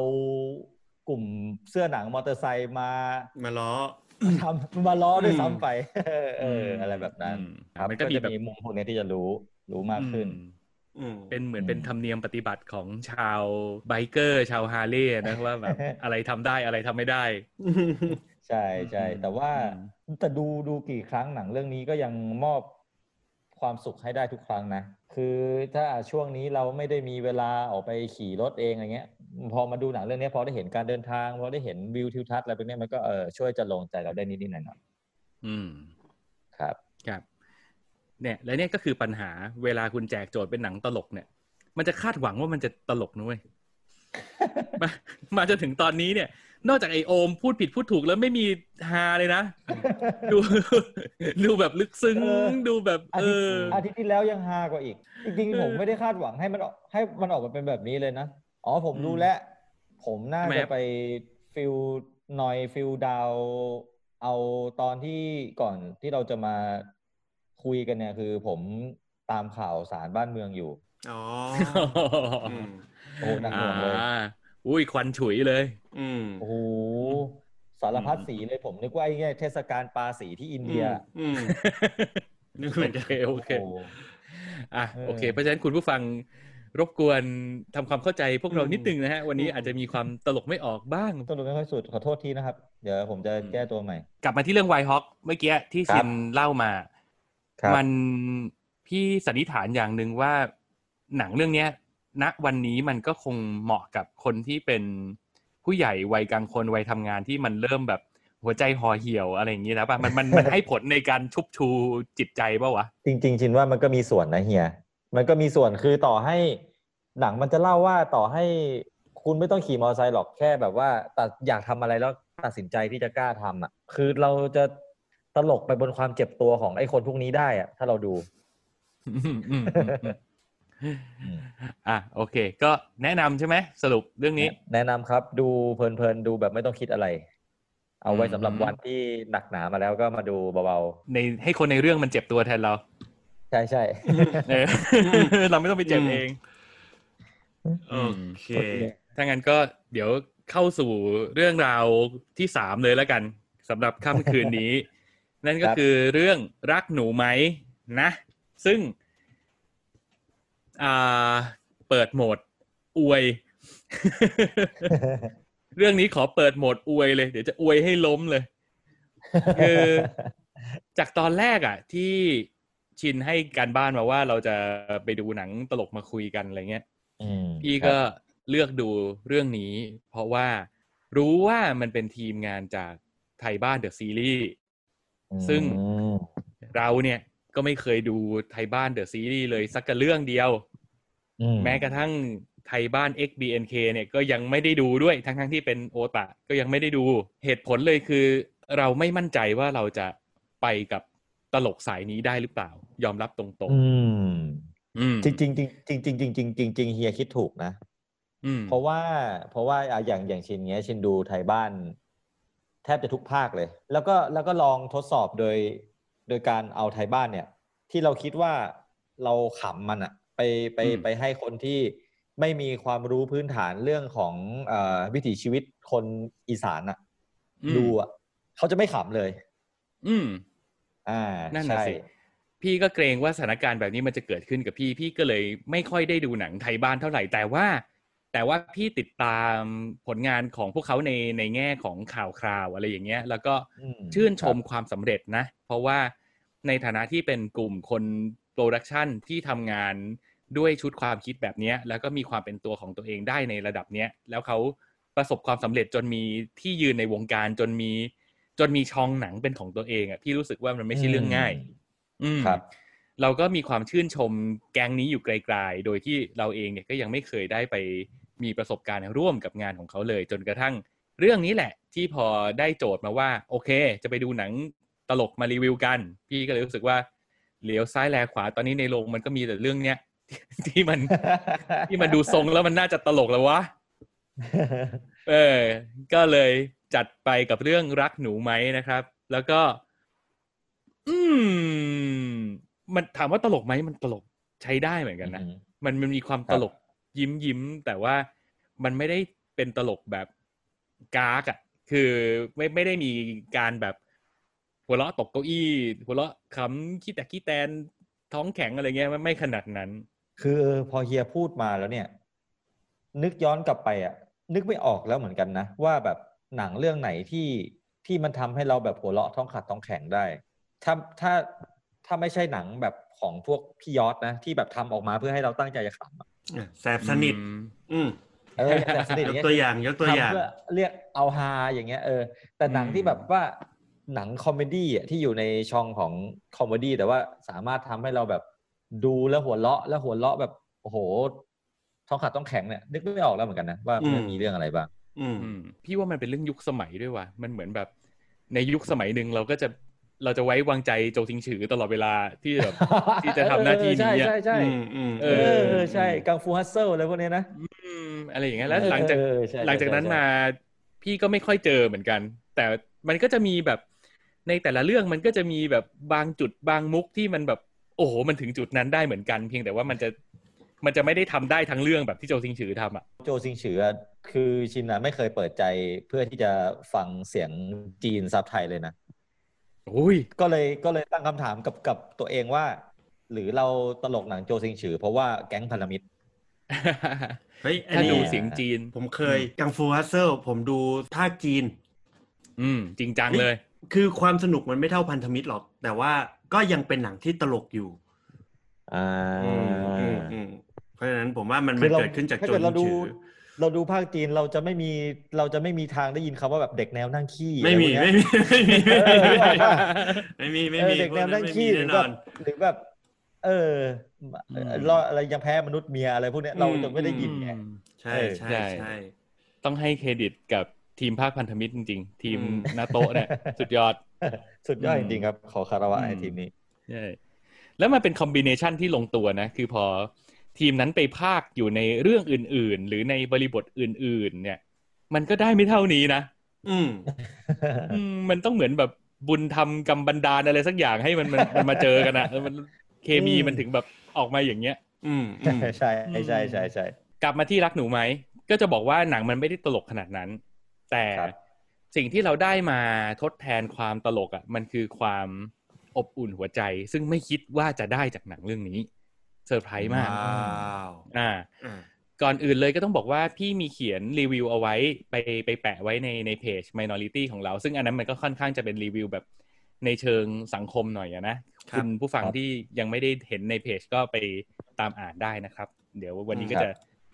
กลุ่มเสื้อหนังมอเตอร์ไซค์มามาล้อทำมาล้อด้วยอืมซ้ำไปเอออะไรแบบนั้นอืมครับมันก็ก็มีจะแบบมีมุมพวกนี้ที่จะรู้รู้มากขึ้นอืมอืม เป็นเหมือนอืมเป็นธรรมเนียมปฏิบัติของชาวไบเกอร์ ชาวฮาร์เลย์นะว่าแบบอะไรทำได้อะไรทำไม่ได้ ใช่ใช่อืมแต่ว่าอืมแต่ดูดูกี่ครั้งหนังเรื่องนี้ก็ยังมอบความสุขให้ได้ทุกครั้งนะ คือถ้าช่วงนี้เราไม่ได้มีเวลาออกไปขี่รถเองอะไรเงี้ย พอมาดูหนังเรื่องนี้พอได้เห็นการเดินทาง พอได้เห็นวิวทิวทัศน์อะไรพวกเนี้ยมันก็เออช่วยจะลงใจเราได้นิดๆหน่อยอืมๆครับครับ เนี่ยและเนี่ยก็คือปัญหาเวลาคุณแจกโจทย์เป็นหนังตลกเนี่ย มันจะคาดหวังว่ามันจะตลกนุ้ยมามาจนถึงตอนนี้เนี่ย นอกจากไอโอมพูดผิดพูดถูกแล้วไม่มีฮาเลยนะ ดู ดูแบบลึกซึ้งเออดูแบบอาเอทิตย์ออาทิตย์ที่แล้วยังฮากว่าอีก จริงเออๆผมไม่ได้คาดหวังให้มันออกให้มันออกมาเป็นแบบนี้เลยนะ อ๋อผมอืมรู้แล้ว ผมน่าทำไมจะครับไปฟิลนอยฟิลดาว เอาตอนที่ก่อนที่เราจะมา คุยกันเนี่ยคือผมตามข่าวสารบ้านเมืองอยู่อ๋ออืมโอ้หนักหน่วงเลยอ่าอุ้ยควันฉุยเลย อืมโอ้โหสารพัดสีเลยผมนึกว่าไอ้เนี่ยเทศกาลปลาสีที่อินเดียอืมนึกเหมืโออนกันเคโอเคโอ้โหอะเออโอเค เพราะฉะนั้นคุณผู้ฟังรบกวนทำความเข้าใจพวกเราอืมนิดนึงนะฮะ วันนี้อืมอาจจะมีความตลกไม่ออกบ้างต้องดูไม่ค่อยสุดขอโทษทีนะครับ เดี๋ยวผมจะแก้ตัวใหม่ กลับมาที่เรื่องไวฮอ k เมื่อกี้ที่ครับชินเล่ามาครับ มันพี่สันนิษฐานอย่างหนึ่งว่าหนังเรื่องเนี้ยณวันนี้มันก็คงเหมาะกับคนที่เป็นผู้ใหญ่วัยกลางคนวัยทำงานที่มันเริ่มแบบหัวใจห่อเหี่ยวอะไรอย่างนี้นะป่ะมันมันมันให้ผลในการชุบชูจิตใจป่าวะจริง ๆ ชินว่ามันก็มีส่วนนะเฮียมันก็มีส่วนคือต่อให้หนังมันจะเล่าว่าต่อให้คุณไม่ต้องขี่มอเตอร์ไซค์หรอกแค่แบบว่าตัดอยากทำอะไรแล้วตัดสินใจที่จะกล้าทำอะ คือเราจะ ตลกไปบนความเจ็บตัวของไอ้คนพวกนี้ได้อะถ้าเราดูอะโอเค ก็แนะนำใช่ไหมสรุปเรื่องนี้ แนะนำครับ ดูเพลินๆดูแบบไม่ต้องคิดอะไร เอาไว้สำหรับวันที่หนักหนามาแล้วก็มาดูเบาๆในให้คนในเรื่องมันเจ็บตัวแทนเรา ใช่ใช่เออเราไม่ต้องไปเจ็บเองโอเคถ้างั้นก็เดี๋ยวเข้าสู่เรื่องราวที่สามเลยแล้วกันสำหรับค่ำคืนนี้ นั่นก็คือเรื่องรักหนูไหมนะ ซึ่งอ่าเปิดโหมดอวย เรื่องนี้ขอเปิดโหมดอวยเลย เดี๋ยวจะอวยให้ล้มเลยคือจากตอนแรกอะ ที่ชินให้การบ้านมาว่าเราจะไปดูหนังตลกมาคุยกันอะไรเงี้ยอืมพี่ครัก็บเลือกดูเรื่องนี้ เพราะว่ารู้ว่ามันเป็นทีมงานจากไทยบ้านเดอะซีรีส์ ซึ่งอืมเราเนี่ยก็ไม่เคยดูไทยบ้านเดอะซีรีส์เลยสักกระเรื่องเดียวอืมแม้กระทั่งไทยบ้าน XBNK เนี่ยก็ยังไม่ได้ดูด้วยทั้งทั้งๆที่เป็นโอตะก็ยังไม่ได้ดู เหตุผลเลยคือ เราไม่มั่นใจว่าเราจะไปกับตลกสายนี้ได้หรือเปล่า ยอมรับตรงอืมๆอืมจริงจริงจริงจริงจริงจริงจริงจริงเฮียคิดถูกนะอืมเพราะว่าเพราะว่าอะอย่างอย่างชินเงี้ยชินดูไทยบ้าน แทบจะทุกภาคเลย แล้วก็แล้วก็ลองทดสอบโดยโดยการเอาไทยบ้านเนี่ย ที่เราคิดว่าเราขำมันอะไปไปอืมไปให้คนที่ไม่มีความรู้พื้นฐานเรื่องของเอ่อวิถีชีวิตคนอีสานอะอืมดูอะเขาจะไม่ขำเลย อืม อ่านั่นน่ะใช่สิพี่ก็เกรงว่าสถานการณ์แบบนี้มันจะเกิดขึ้นกับพี่ พี่ก็เลยไม่ค่อยได้ดูหนังไทยบ้านเท่าไหร่แต่ว่า แต่ว่าพี่ติดตามผลงานของพวกเขาในในแง่ของข่าวคราวอะไรอย่างเงี้ย แล้วก็อืมชื่นชมครับความสำเร็จนะ เพราะว่าในฐานะที่เป็นกลุ่มคนโปรดักชันที่ทำงานด้วยชุดความคิดแบบเนี้ยแล้วก็มีความเป็นตัวของตัวเองได้ในระดับเนี้ย แล้วเขาประสบความสำเร็จจนมีที่ยืนในวงการจนมี จนมีช่องหนังเป็นของตัวเองอะพี่รู้สึกว่ามันไม่ใช่เรื่องง่าย อืมครับเราก็มีความชื่นชมแก๊งนี้อยู่ไกลๆ โดยที่เราเองเนี่ยก็ยังไม่เคยได้ไป มีประสบการณ์ร่วมกับงานของเขาเลย จนกระทั่งเรื่องนี้แหละ ที่พอได้โจทย์มาว่า โอเค จะไปดูหนังตลกมารีวิวกัน พี่ก็เลยรู้สึกว่าเหลียวซ้ายแลขวาตอนนี้ในโรงมันก็มีแต่เรื่องเนี้ยที่มันที่มันดูทรงแล้วมันน่าจะตลกแล้ววะเออ ก็เลยจัดไปกับเรื่องรักหนูไหมนะครับ แล้วก็ อืม มันถามว่าตลกไหมมันตลกใช้ได้เหมือนกันนะอืมมันมันมีความครัตบลก ยิ้มยิ้มแต่ว่ามันไม่ได้เป็นตลกแบบกากอะคือไม่ไม่ได้มีการแบบหัวเราะตกเก้าอี้ หัวเราะขำขี้แต่ขี้แตนท้องแข็งอะไรเงี้ยมันไม่ขนาดนั้น คือพอเฮียพูดมาแล้วเนี่ย นึกย้อนกลับไปอะ นึกไม่ออกแล้วเหมือนกันนะว่าแบบหนังเรื่องไหนที่ที่มันทำให้เราแบบหัวเราะท้องขาดท้องแข็งได้ ถ้าถ้าถ้าไม่ใช่หนังแบบของพวกพี่ยอดนะ ที่แบบทำออกมาเพื่อให้เราตั้งใจจะขำ แสบสนิท อืมอืมเออแสบสนิทยอกย่างเงี้ยตัวอย่างยกตัวอย่างทำเพื่อเรียกเอาฮาอย่างเงี้ยเออ แต่หนังอืมที่แบบว่าหนัง comedy อะที่อยู่ในช่องของ comedy แต่ว่าสามารถทำให้เราแบบดูแล้วหัวเราะแล้วหัวเราะแบบโอ้โหท้องขาดต้องแข็งเนี่ยนึกไม่ออกแล้วเหมือนกันนะว่าอืมมันมีเรื่องอะไรบ้างอืมอืมพี่ว่ามันเป็นเรื่องยุคสมัยด้วยว่ะมันเหมือนแบบ ในยุคสมัยหนึ่งเราก็จะ เราจะไว้วางใจโจซิงฉือตลอดเวลาที่แบบที่จะทำหน้าที่นี้ใช่อะใช่ใช่อืมอืมเอเอออใช่กังฟูฮัสเซิลอะไรพวกเนี้ยนะอืมอะไรอย่างเงี้ยแล้วหลังจากเออใช่ใช่หลังจากนั้นใช่มาพี่ก็ไม่ค่อยเจอเหมือนกัน แต่มันก็จะมีแบบในแต่ละเรื่องมันก็จะมีแบบบางจุดบางมุกที่มันแบบ โอ้โหมันถึงจุดนั้นได้เหมือนกัน เพียงแต่ว่ามันจะมันจะไม่ได้ทำได้ทั้งเรื่องแบบที่โจซิงฉือทำอะโจซิงฉืออะคือชินนะไม่เคยเปิดใจเพื่อที่จะฟังเสียงจีนซับไทยเลยนะโอ้ย ก็เลยก็เลยตั้งคำถามกับกับตัวเองว่า หรือเราตลกหนังโจซิงฉือ เพราะว่าแก๊งพันธมิตรเฮ้ยอันถ้านี้ดูเสียงจีน ผมเคยกังฟูฮัสเซิลผมดูภาคจีน อืม จริงจังเลย คือความสนุกมันไม่เท่าพันธมิตรหรอก แต่ว่าก็ยังเป็นหนังที่ตลกอยู่อ่าอืมอืมอืมเพราะฉะนั้นผมว่ามันคืมันอเราเกิดขึ้นจากถ้าโจเกิดนเราดูฉือ เราดูภาคจีนเราจะไม่มีเราจะไม่มีทางได้ยินคำว่าแบบเด็กแนวนั่งขี้ไม่มีอะรไม่พวกเนี้ยมีไม่มีเออนึกออกปะไม่มีไม่เอมีอเด็กแนวนั่งพวขี้กหรืแน่อนแบอบนหรือแบบเออเออเราอะไรยังแพ้มนุษย์เมียอะไรพวกเนี้ยเราจะไม่ได้ยินไงใช่เออใช่ใช่ใช่ต้องให้เครดิตกับทีมภาคพันธมิตรจริงๆ ทีมอืมนาโตะเนี่ยสุดยอด สุดยอดอืจมริงๆครับ ขอคารวะอืมให้ทีมนี้ใช่แล้วมันเป็นคอมบิเนชันที่ลงตัวนะ คือพอ ทีมนั้นไปภาคอยู่ในเรื่องอื่น ๆ หรือในบริบทอื่น ๆ เนี่ย มันก็ได้ไม่เท่านี้นะอืมอืมมันต้องเหมือนแบบบุญทำกรรมบันดาลอะไรสักอย่างให้มันมันมันมาเจอกันอะแล้วมันเคมีอืมมันถึงแบบออกมาอย่างเงี้ย อืมอืมใช่ใช่ใช่ใช่กลับมาที่รักหนูไหมก็จะบอกว่าหนังมันไม่ได้ตลกขนาดนั้น แต่ครับสิ่งที่เราได้มาทดแทนความตลกอะ มันคือความอบอุ่นหัวใจ ซึ่งไม่คิดว่าจะได้จากหนังเรื่องนี้ เซอร์ไพรส์มากว้าวอ่าอ่าก่อนอื่นเลยก็ต้องบอกว่าพี่มีเขียนรีวิวเอาไว้ไปไปแปะไว้ในในเพจ Minority ของเรา ซึ่งอันนั้นมันก็ค่อนข้างจะเป็นรีวิวแบบในเชิงสังคมหน่อยอะนะครับณผู้ฟังครับที่ยังไม่ได้เห็นในเพจก็ไปตามอ่านได้นะครับ เดี๋ยววันนี้ก็ครับจะ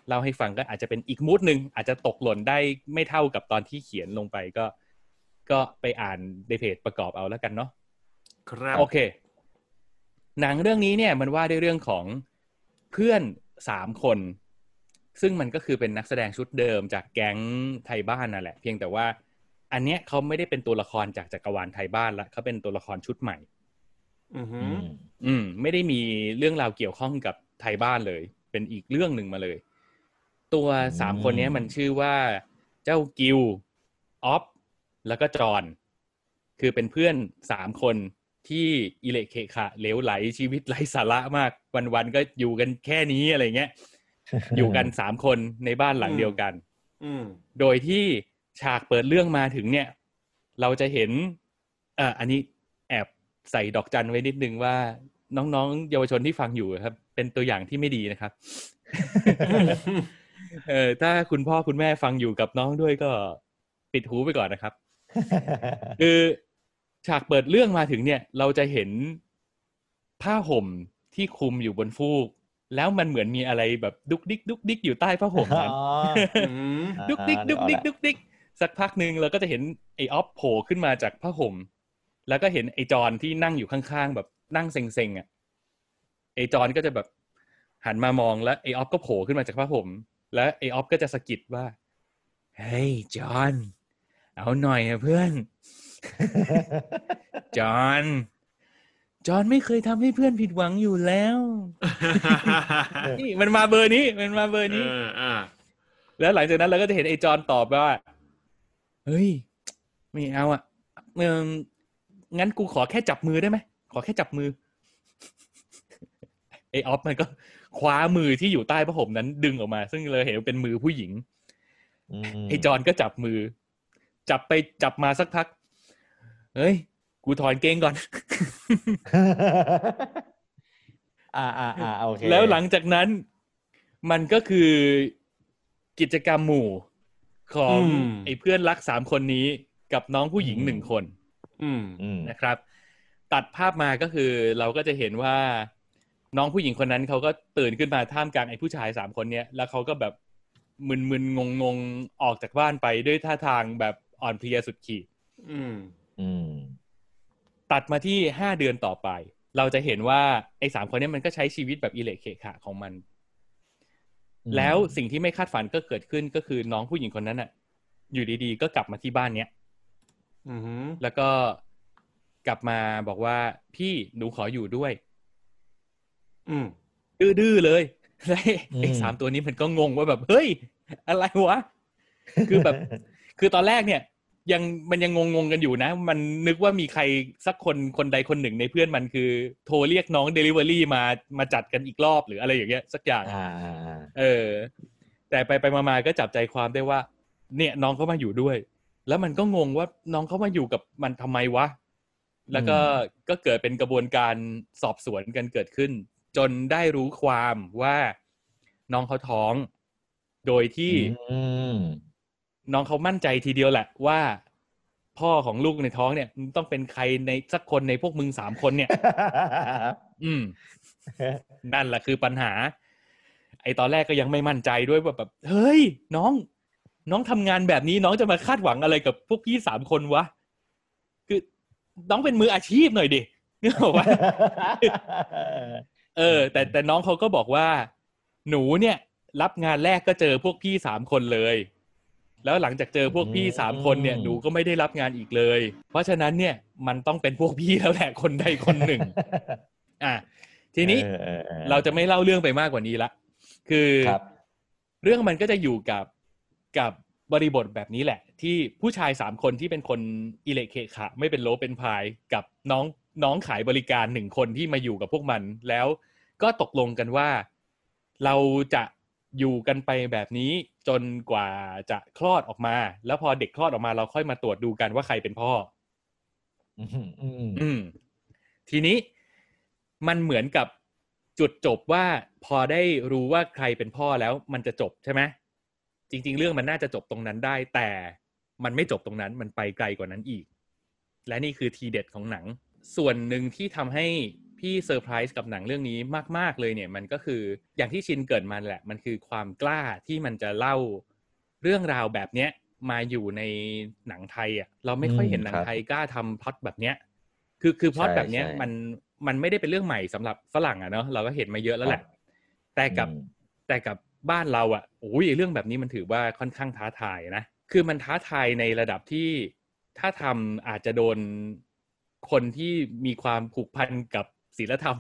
เล่าให้ฟังก็อาจจะเป็นอีกมูดหนึ่งอาจจะตกหล่นได้ไม่เท่ากับตอนที่เขียนลงไปก็ ก็ไปอ่านในเพจประกอบเอาแล้วกันเนาะครับโอเค หนังเรื่องนี้เนี่ยมันว่าด้วยเรื่องของเพื่อนสามคน ซึ่งมันก็คือเป็นนักแสดงชุดเดิมจากแก๊งไทยบ้านนั่นแหละ เพียงแต่ว่า อันเนี้ยเขาไม่ได้เป็นตัวละครจากจักรวาลไทยบ้านละเขาเป็นตัวละครชุดใหม่ อือหือือมอืม ไม่ได้มีเรื่องราวเกี่ยวข้องกับไทยบ้านเลย เป็นอีกเรื่องหนึ่งมาเลย ตัวสามคนเนี้ยมันชื่อว่าเจ้ากิวออฟแล้วก็จอนคือเป็นเพื่อนสามคน ที่อิเละเคขะเหลวไหลชีวิตไร้สาระมากวันๆก็อยู่กันแค่นี้อะไรเงี้ยอยู่กันสามคนในบ้านหลังเดียวกันอืมโดยที่ฉากเปิดเรื่องมาถึงเนี่ย เราจะเห็น เอ่ออันนี้แอบใส่ดอกจันไว้นิดนึงว่าน้องๆ เยาวชนที่ฟังอยู่ครับ เป็นตัวอย่างที่ไม่ดีนะครับ เออถ้าคุณพ่อคุณแม่ฟังอยู่กับน้องด้วยก็ปิดหูไปก่อนนะครับ คือ ฉากเปิดเรื่องมาถึงเนี่ย เราจะเห็นผ้าห่มที่คลุมอยู่บนฟูก แล้วมันเหมือนมีอะไรแบบดุกดิกดุกดิกอยู่ใต้ผ้าห่มนั้นอ๋ออืมอ่าดุกดิกดุกดิกนึกออกแล้วดุกดิกสักพักหนึ่งเราก็จะเห็นไอ้ออฟโผล่ขึ้นมาจากผ้าห่ม แล้วก็เห็นไอ้จอนที่นั่งอยู่ข้างๆ แบบนั่งเซ็งๆอะไอจอนก็จะแบบหันมามองแล้วไอออฟก็โผล่ขึ้นมาจากผ้าห่มแล้วไอออฟก็จะสะกิดว่าเฮ้ยจอนเอาหน่อยอะเพื่อน จอนจอนไม่เคยทำให้เพื่อนผิดหวังอยู่แล้ว นี่มันมาเบอร์นี้ มันมาเบอร์นี้เอออ่าแล้วหลังจากนั้นเราก็จะเห็นไอ้จอนตอบว่า เฮ้ย ไม่เอาอะเอองั้นกูขอแค่จับมือได้ไหม ขอแค่จับมือ ไอ้ออฟมันก็คว้ามือที่อยู่ใต้ผ้าห่มนั้นดึงออกมา ซึ่งเราเห็นว่าเป็นมือผู้หญิงมไอ้จอนก็จับมือ จับไปจับมาสักพัก เฮ้ย กูถอนเกงก่อน อ่าอ่าอ่าโอเค แล้วหลังจากนั้น มันก็คือกิจกรรมหมู่ของอืมไอ้เพื่อนรักสามคนนี้กับน้องผู้หญิงหนึ่งคนอืมอืมนะครับ ตัดภาพมาก็คือเราก็จะเห็นว่าน้องผู้หญิงคนนั้นเขาก็ตื่นขึ้นมาท่ามกลางไอ้ผู้ชายสามคนเนี้ยแล้วเขาก็แบบมึนๆงงๆออกจากบ้านไปด้วยท่าทางแบบอ่อนเพลียสุดขีดอืมอืม ตัดมาที่ห้าเดือนต่อไป เราจะเห็นว่าไอ้สามคนเนี้มันก็ใช้ชีวิตแบบอิเล็กเคขะของมันอืมแล้วสิ่งที่ไม่คาดฝันก็เกิดขึ้นก็คือน้องผู้หญิงคนนั้นอะอยู่ดีๆ ก็กลับมาที่บ้านเนี้ยอืมแล้วก็กลับมาบอกว่าพี่หนูขออยู่ด้วย อืมดื้อๆเลยแล้วไอ้สามตัวนี้มันก็งงว่าแบบ เฮ้ย อะไรวะ คือแบบ คือตอนแรกเนี่ย ยังมันยังงงๆกันอยู่นะ มันนึกว่ามีใครสักคนคนใดคนหนึ่งในเพื่อนมันคือ โทรเรียกน้องเดลิเวอรี่มามาจัดกันอีกรอบหรืออะไรอย่างเงี้ยสักอย่างอ่าอ่าอ่าเออ แต่ไปไปมาๆก็จับใจความได้ว่า เนี่ยน้องเขามาอยู่ด้วย แล้วมันก็งงว่าน้องเขามาอยู่กับมันทำไมวะ แล้วก็ก็เกิดเป็นกระบวนการสอบสวนกันเกิดขึ้น จนได้รู้ความว่าน้องเขาท้อง โดยที่อืม น้องเขามั่นใจทีเดียวแหละว่า พ่อของลูกในท้องเนี่ยต้องเป็นใครในสักคนในพวกมึงสามคนเนี่ย อืม นั่นแหละคือปัญหา ไอตอนแรกก็ยังไม่มั่นใจด้วยว่าแบบเฮ้ย น้อง น้องทำงานแบบนี้น้องจะมาคาดหวังอะไรกับพวกพี่สามคนวะคือน้องเป็นมืออาชีพหน่อยดินึกออกปะเออ แต่แต่น้องเขาก็บอกว่า หนูเนี่ย รับงานแรกก็เจอพวกพี่สามคนเลย แล้วหลังจากเจอพวกพี่สามคนเนี่ยอืมหนูก็ไม่ได้รับงานอีกเลย เพราะฉะนั้นเนี่ยมันต้องเป็นพวกพี่แล้วแหละคนใดคนหนึ่ง อะทีนี้ออออออเราจะไม่เล่าเรื่องไปมากกว่านี้ละคือครับเรื่องมันก็จะอยู่กับกับบริบทแบบนี้แหละ ที่ผู้ชายสามคนที่เป็นคนอิเล็กเคขะไม่เป็นโลเป็นพายกับน้องน้องขายบริการหนึ่งคนที่มาอยู่กับพวกมันแล้วก็ตกลงกันว่า เราจะอยู่กันไปแบบนี้ จนกว่าจะคลอดออกมา แล้วพอเด็กคลอดออกมาเราค่อยมาตรวจดูกันว่าใครเป็นพ่ออืมอืมอืมทีนี้มันเหมือนกับจุดจบว่าพอได้รู้ว่าใครเป็นพ่อแล้วมันจะจบใช่ไหมจริง ๆ เรื่องมันน่าจะจบตรงนั้นได้ แต่มันไม่จบตรงนั้นมันไปไกลกว่านั้นอีก และนี่คือทีเด็ดของหนัง ส่วนหนึ่งที่ทำให้ พี่เซอร์ไพรส์กับหนังเรื่องนี้มาก ๆ เลยเนี่ยมันก็คืออย่างที่ชินเกิดมาแหละมันคือความกล้าที่มันจะเล่าเรื่องราวแบบเนี้ยมาอยู่ในหนังไทยอะเราไม่ค่อยเห็นหนังไทยกล้าทำพล็อตแบบเนี้ยคือคือพล็อตแบบเนี้ยมันมันไม่ได้เป็นเรื่องใหม่สำหรับฝรั่งอะเนาะเราก็เห็นมาเยอะแล้วแหละ แต่กับอืมแต่กับบ้านเราอะโอ้ยเรื่องแบบนี้มันถือว่าค่อนข้างท้าทายนะคือมันท้าทายในระดับที่ถ้าทำอาจจะโดนคนที่มีความผูกพันกับ ศีลธรรม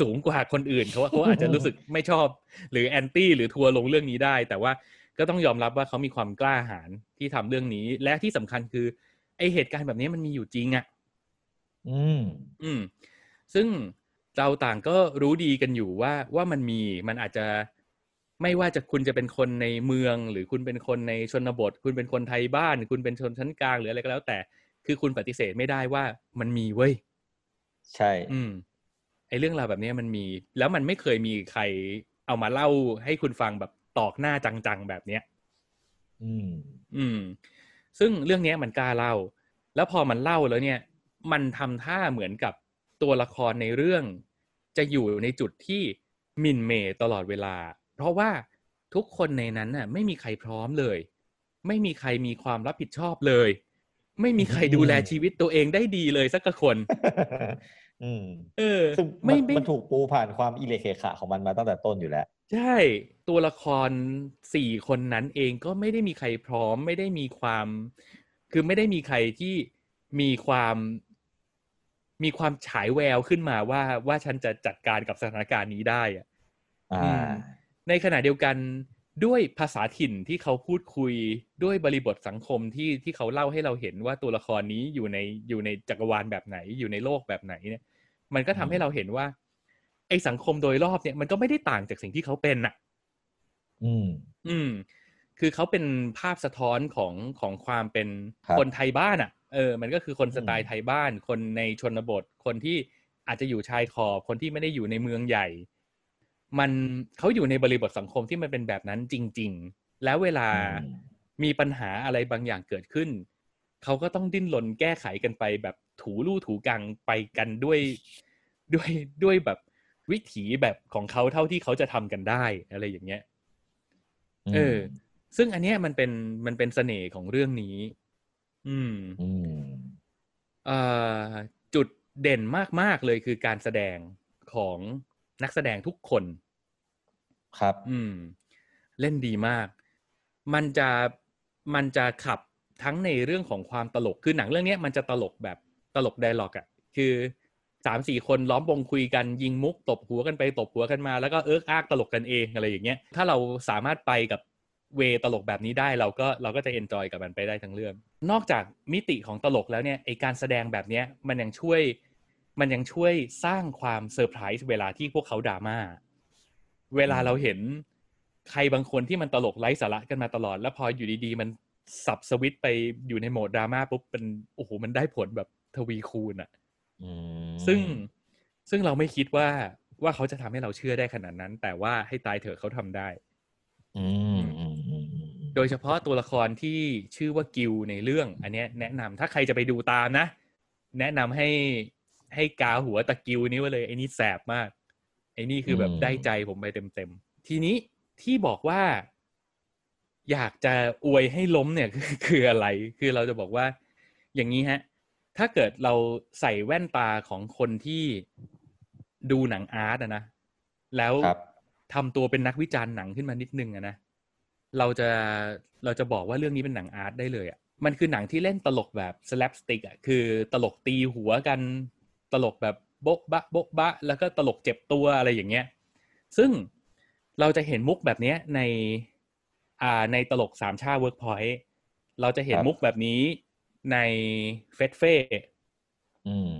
สูงกว่าคนอื่นเขาเขาอาจจะรู้สึกไม่ชอบ หรือแอนตี้หรือทัวร์ลงเรื่องนี้ได้ แต่ว่าก็ต้องยอมรับว่าเขามีความกล้าหาญที่ทำเรื่องนี้ และที่สำคัญคือ ไอเหตุการณ์แบบนี้มันมีอยู่จริงอะอืม อืม ซึ่งเราต่างก็รู้ดีกันอยู่ว่าว่ามันมีมันอาจจะไม่ว่าจะคุณจะเป็นคนในเมือง หรือคุณเป็นคนในชนบท คุณเป็นคนไทยบ้าน คุณเป็นชนชั้นกลางหรืออะไรก็แล้ว แต่คือคุณปฏิเสธไม่ได้ว่ามันมีเว้ย ใช่ อืมไอ้ เรื่องราวแบบนี้มันมี แล้วมันไม่เคยมีใครเอามาเล่าให้คุณฟังแบบตอกหน้าจังๆแบบเนี้ย อืม อืม ซึ่งเรื่องเนี้ยมันกล้าเล่า แล้วพอมันเล่าแล้วเนี่ย มันทำท่าเหมือนกับตัวละครในเรื่อง จะอยู่ในจุดที่หมินเมย์ตลอดเวลา เพราะว่าทุกคนในนั้นน่ะ ไม่มีใครพร้อมเลย ไม่มีใครมีความรับผิดชอบเลย ไม่มีใครดูแลชีวิตตัวเองได้ดีเลยสักคน อืมเออซึ่งไม่มันไม่มันถูกปูผ่านความอิเลเคขะของมันมาตั้งแต่ต้นอยู่แล้ว ใช่ ตัวละครสี่คนนั้นเองก็ไม่ได้มีใครพร้อม ไม่ได้มีความ คือไม่ได้มีใครที่มีความ มีความฉายแววขึ้นมาว่าว่าฉันจะจัดการกับสถานการณ์นี้ได้อะอ่อืามในขณะเดียวกัน ด้วยภาษาถิ่นที่เขาพูดคุยด้วยบริบทสังคมที่ที่เขาเล่าให้เราเห็นว่าตัวละครนี้อยู่ในอยู่ในจักรวาลแบบไหนอยู่ในโลกแบบไหนเนี่ย มันก็ทำให้เราเห็นว่า ไอ้สังคมโดยรอบเนี่ยมันก็ไม่ได้ต่างจากสิ่งที่เขาเป็นน่ะ อืม อืม คือเขาเป็นภาพสะท้อนของของความเป็นครับคนไทยบ้านอะ เออ มันก็คือคนสไตอืล์มไทยบ้าน คนในชนบท คนที่อาจจะอยู่ชายขอบ คนที่ไม่ได้อยู่ในเมืองใหญ่ มันเขาอยู่ในบริบทสังคมที่มันเป็นแบบนั้นจริง ๆ แล้วเวลาอืมมีปัญหาอะไรบางอย่างเกิดขึ้น เขาก็ต้องดิ้นรนแก้ไขกันไปแบบถูลู่ถูกังไปกันด้วยด้วยด้วยแบบวิถีแบบของเขาเท่าที่เขาจะทำกันได้อะไรอย่างเงี้ย เออ ซึ่งอันเนี้ยมันเป็นมันเป็นเสน่ห์ของเรื่องนี้ อืมอืมเอ่อจุดเด่นมาก ๆ เลยคือการแสดงของ นักแสดงทุกคน ครับ อืม เล่นดีมาก มันจะมันจะขับทั้งในเรื่องของความตลกคือหนังเรื่องเนี้ยมันจะตลกแบบตลก dialogue อะคือสามสี่คนล้อมวงคุยกันยิงมุก ตบหัวกันไปตบหัวกันมา แล้วก็เอิกอากตลกกันเองอะไรอย่างเงี้ย ถ้าเราสามารถไปกับ way ตลกแบบนี้ได้เราก็เราก็จะ enjoy กับมันไปได้ทั้งเรื่อง นอกจากมิติของตลกแล้วเนี่ยไอการแสดงแบบเนี้ยมันยังช่วย มันยังช่วยสร้างความเซอร์ไพรส์เวลาที่พวกเขาดราม่าเวลาเราเห็นใครบางคนที่มันตลกไร้สาระกันมาตลอด แล้วพออยู่ดีๆ มันสับสวิตช์ไปอยู่ในโหมดดราม่าปุ๊บเป็นโอ้โหมันได้ผลแบบทวีคูณอะอืมซึ่งซึ่งเราไม่คิดว่าว่าเขาจะทำให้เราเชื่อได้ขนาดนั้น แต่ว่าให้ตายเถอะเขาทำได้อืมอืมอืมอืมโดยเฉพาะตัวละครที่ชื่อว่ากิลในเรื่อง อันเนี้ย แนะนำถ้าใครจะไปดูตามนะ แนะนำให้ ให้กาหัวตะกิวนี้ไว้เลยไอ้นี่แสบมาก ไอ้นี่คือแบบได้ใจผมไปเต็มๆ ทีนี้ที่บอกว่า อยากจะอวยให้ล้มเนี่ยคือคืออะไร คือเราจะบอกว่า อย่างนี้ฮะ ถ้าเกิดเราใส่แว่นตาของคนที่ดูหนังอาร์ตอะนะ แล้วครับทำตัวเป็นนักวิจารณ์หนังขึ้นมานิดนึงอะนะเราจะเราจะบอกว่าเรื่องนี้เป็นหนังอาร์ตได้เลยอะมันคือหนังที่เล่นตลกแบบ slapstick อะคือตลกตีหัวกัน ตลกแบบโบ๊ะบะโบ๊ะบะ แล้วก็ตลกเจ็บตัวอะไรอย่างเงี้ย ซึ่งเราจะเห็นมุกแบบเนี้ยในอ่าในตลกสามช่าเวิร์กพอยต์เราจะเห็นครับมุกแบบนี้ในเฟ็ดเฟ่อืม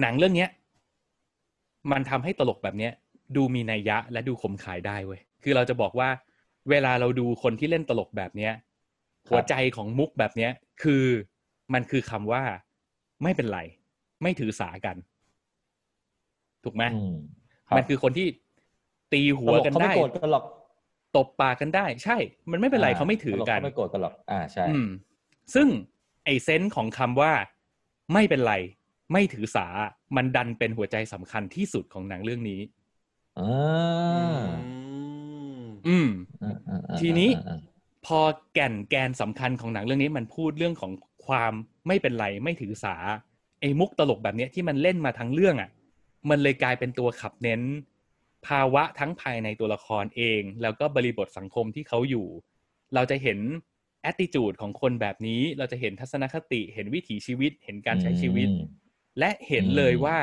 หนังเรื่องเนี้ย มันทำให้ตลกแบบเนี้ย ดูมีนัยยะและดูคมคายได้เว้ยคือเราจะบอกว่า เวลาเราดูคนที่เล่นตลกแบบเนี้ยครับหัวใจของมุกแบบเนี้ย คือมันคือคำว่าไม่เป็นไร ไม่ถือสากัน ถูกไหมอืมรับมันคือคนที่ตีหัวกันตลเขาได้ไม่โกรธกันหรอกตบปากกันได้ ใช่ มันไม่เป็นไรอ่เขาไม่ถือตลกันเขาไม่โกรธกันหรอกอ่าใช่อืมซึ่งไอเซนส์ของคำว่า ไม่เป็นไร ไม่ถือสา มันดันเป็นหัวใจสำคัญที่สุดของหนังเรื่องนี้อ่าอืมอ่าอ่าอ่าทีนี้อ่าพอแก่นแกนสำคัญของหนังเรื่องนี้มันพูดเรื่องของความไม่เป็นไร ไม่ถือสา ไอ้มุกตลกแบบเนี้ยที่มันเล่นมาทั้งเรื่องอะ มันเลยกลายเป็นตัวขับเน้น ภาวะทั้งภายในตัวละครเอง แล้วก็บริบทสังคมที่เขาอยู่ เราจะเห็น attitude ของคนแบบนี้ เราจะเห็นทัศนคติ เห็นวิถีชีวิต เห็นการใช้ชีวิตอืมและเห็นอืมเลยว่า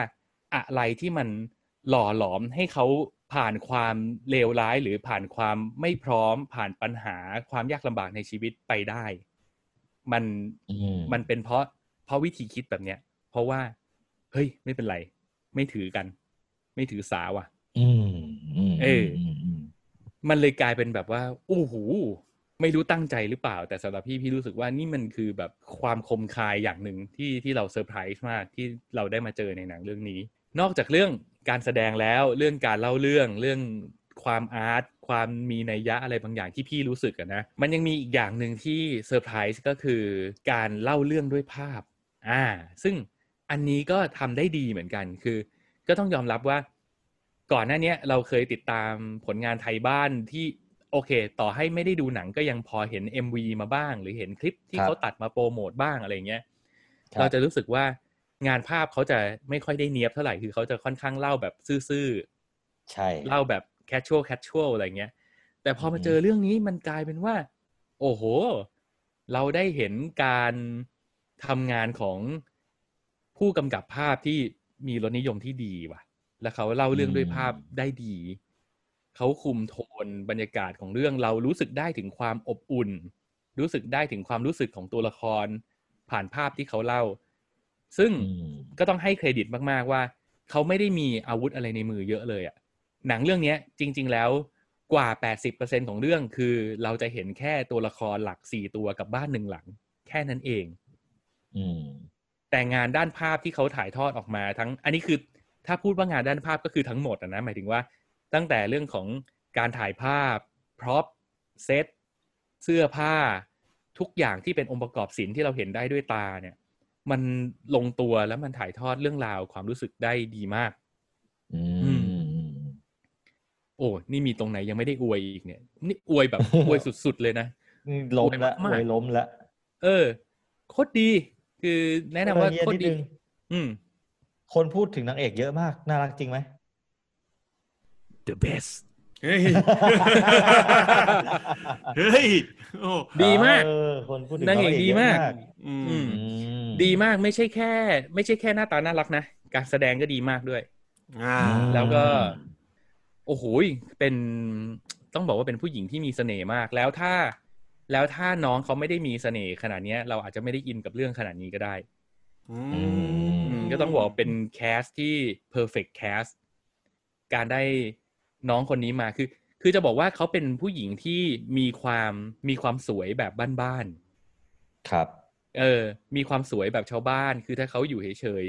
อะไรที่มันหล่อหลอมให้เขาผ่านความเลวร้ายหรือผ่านความไม่พร้อม ผ่านปัญหาความยากลำบากในชีวิตไปได้ มันอืมมันเป็นเพราะเพราะวิธีคิดแบบเนี้ย เพราะว่าเฮ้ยไม่เป็นไร ไม่ถือกัน ไม่ถือสาว่ะ อืมอืมเออมอืมมันเลยกลายเป็นแบบว่าโอ้โหไม่รู้ตั้งใจหรือเปล่า แต่สำหรับพี่พี่รู้สึกว่านี่มันคือแบบความคมคายอย่างหนึ่งที่ที่เราเซอร์ไพรส์มากที่เราได้มาเจอในหนังเรื่องนี้ นอกจากเรื่องการแสดงแล้วเรื่องการเล่าเรื่องเรื่องความ art ความมีนัยยะอะไรบางอย่างที่พี่รู้สึกอะนะมันยังมีอีกอย่างหนึ่งที่เซอร์ไพรส์ก็คือการเล่าเรื่องด้วยภาพอ่าซึ่ง อันนี้ก็ทำได้ดีเหมือนกันคือ ก็ต้องยอมรับว่า ก่อนหน้าเนี้ยเราเคยติดตามผลงานไทยบ้านที่โอเค ต่อให้ไม่ได้ดูหนังก็ยังพอเห็น MV มาบ้าง หรือเห็นคลิปที่ครับเขาตัดมาโปรโมทบ้างอะไรเงี้ยครับเราจะรู้สึกว่างานภาพเขาจะไม่ค่อยได้เนียบเท่าไหร่คือเขาจะค่อนข้างเล่าแบบซื่อใช่ๆเล่าแบบแคชชวลแคชชวลอะไรเงี้ย แต่พอมาเจอเรื่องนี้มันกลายเป็นว่า โอ้โห เราได้เห็นการทำงานของ ผู้กำกับภาพที่มีรสนิยมที่ดีว่ะ แล้วเขาเล่าเรื่องด้วยภาพได้ดี เขาคุมโทนบรรยากาศของเรื่องเรารู้สึกได้ถึงความอบอุ่น รู้สึกได้ถึงความรู้สึกของตัวละคร ผ่านภาพที่เขาเล่า ซึ่งอืมก็ต้องให้เครดิตมาก ๆ ว่า เขาไม่ได้มีอาวุธอะไรในมือเยอะเลยอะหนังเรื่องเนี้ยจริง ๆ แล้วกว่า 80%ของเรื่องคือเราจะเห็นแค่ตัวละครหลักสี่ตัวกับบ้านหนึ่งหลัง แค่นั้นเอง อืม แต่งานด้านภาพที่เขาถ่ายทอดออกมาทั้ง อันนี้คือถ้าพูดว่างานด้านภาพก็คือทั้งหมดอะนะหมายถึงว่าตั้งแต่เรื่องของการถ่ายภาพพร็อพเซตเสื้อผ้า ทุกอย่างที่เป็นองค์ประกอบศิลป์ที่เราเห็นได้ด้วยตาเนี่ย มันลงตัวแล้วมันถ่ายทอดเรื่องราวความรู้สึกได้ดีมาก อืม โอ้ นี่มีตรงไหนยังไม่ได้อวยอีกเนี่ย นี่อวยแบบอวยสุดๆเลยนะนี่ล้มละอวยมากๆอวยล้มละเออโคตรดี คือแนะนำว่าเออเฮียโคตรนิดดีนึงอืม คนพูดถึงนางเอกเยอะมาก น่ารักจริงไหม the best เฮ้ย เฮ้ยโอ้ดีมากเออคนพูดถึงนางเอกดีมากอืมอืมอืมดีมากไม่ใช่แค่ ไม่ใช่แค่หน้าตาน่ารักนะ การแสดงก็ดีมากด้วยอ่าแล้วก็ โอ้โหยเป็นต้องบอกว่าเป็นผู้หญิงที่มีเสน่ห์มาก แล้วถ้า แล้วถ้าน้องเขาไม่ได้มีเสน่ห์ขนาดเนี้ยเราอาจจะไม่ได้อินกับเรื่องขนาดนี้ก็ได้อือือืมมก็ต้องบอกว่าเป็นแคสที่ perfect cast การได้น้องคนนี้มาคือ คือจะบอกว่าเขาเป็นผู้หญิงที่มีความมีความสวยแบบบ้านครับๆเออ มีความสวยแบบชาวบ้าน คือถ้าเขาอยู่เฉย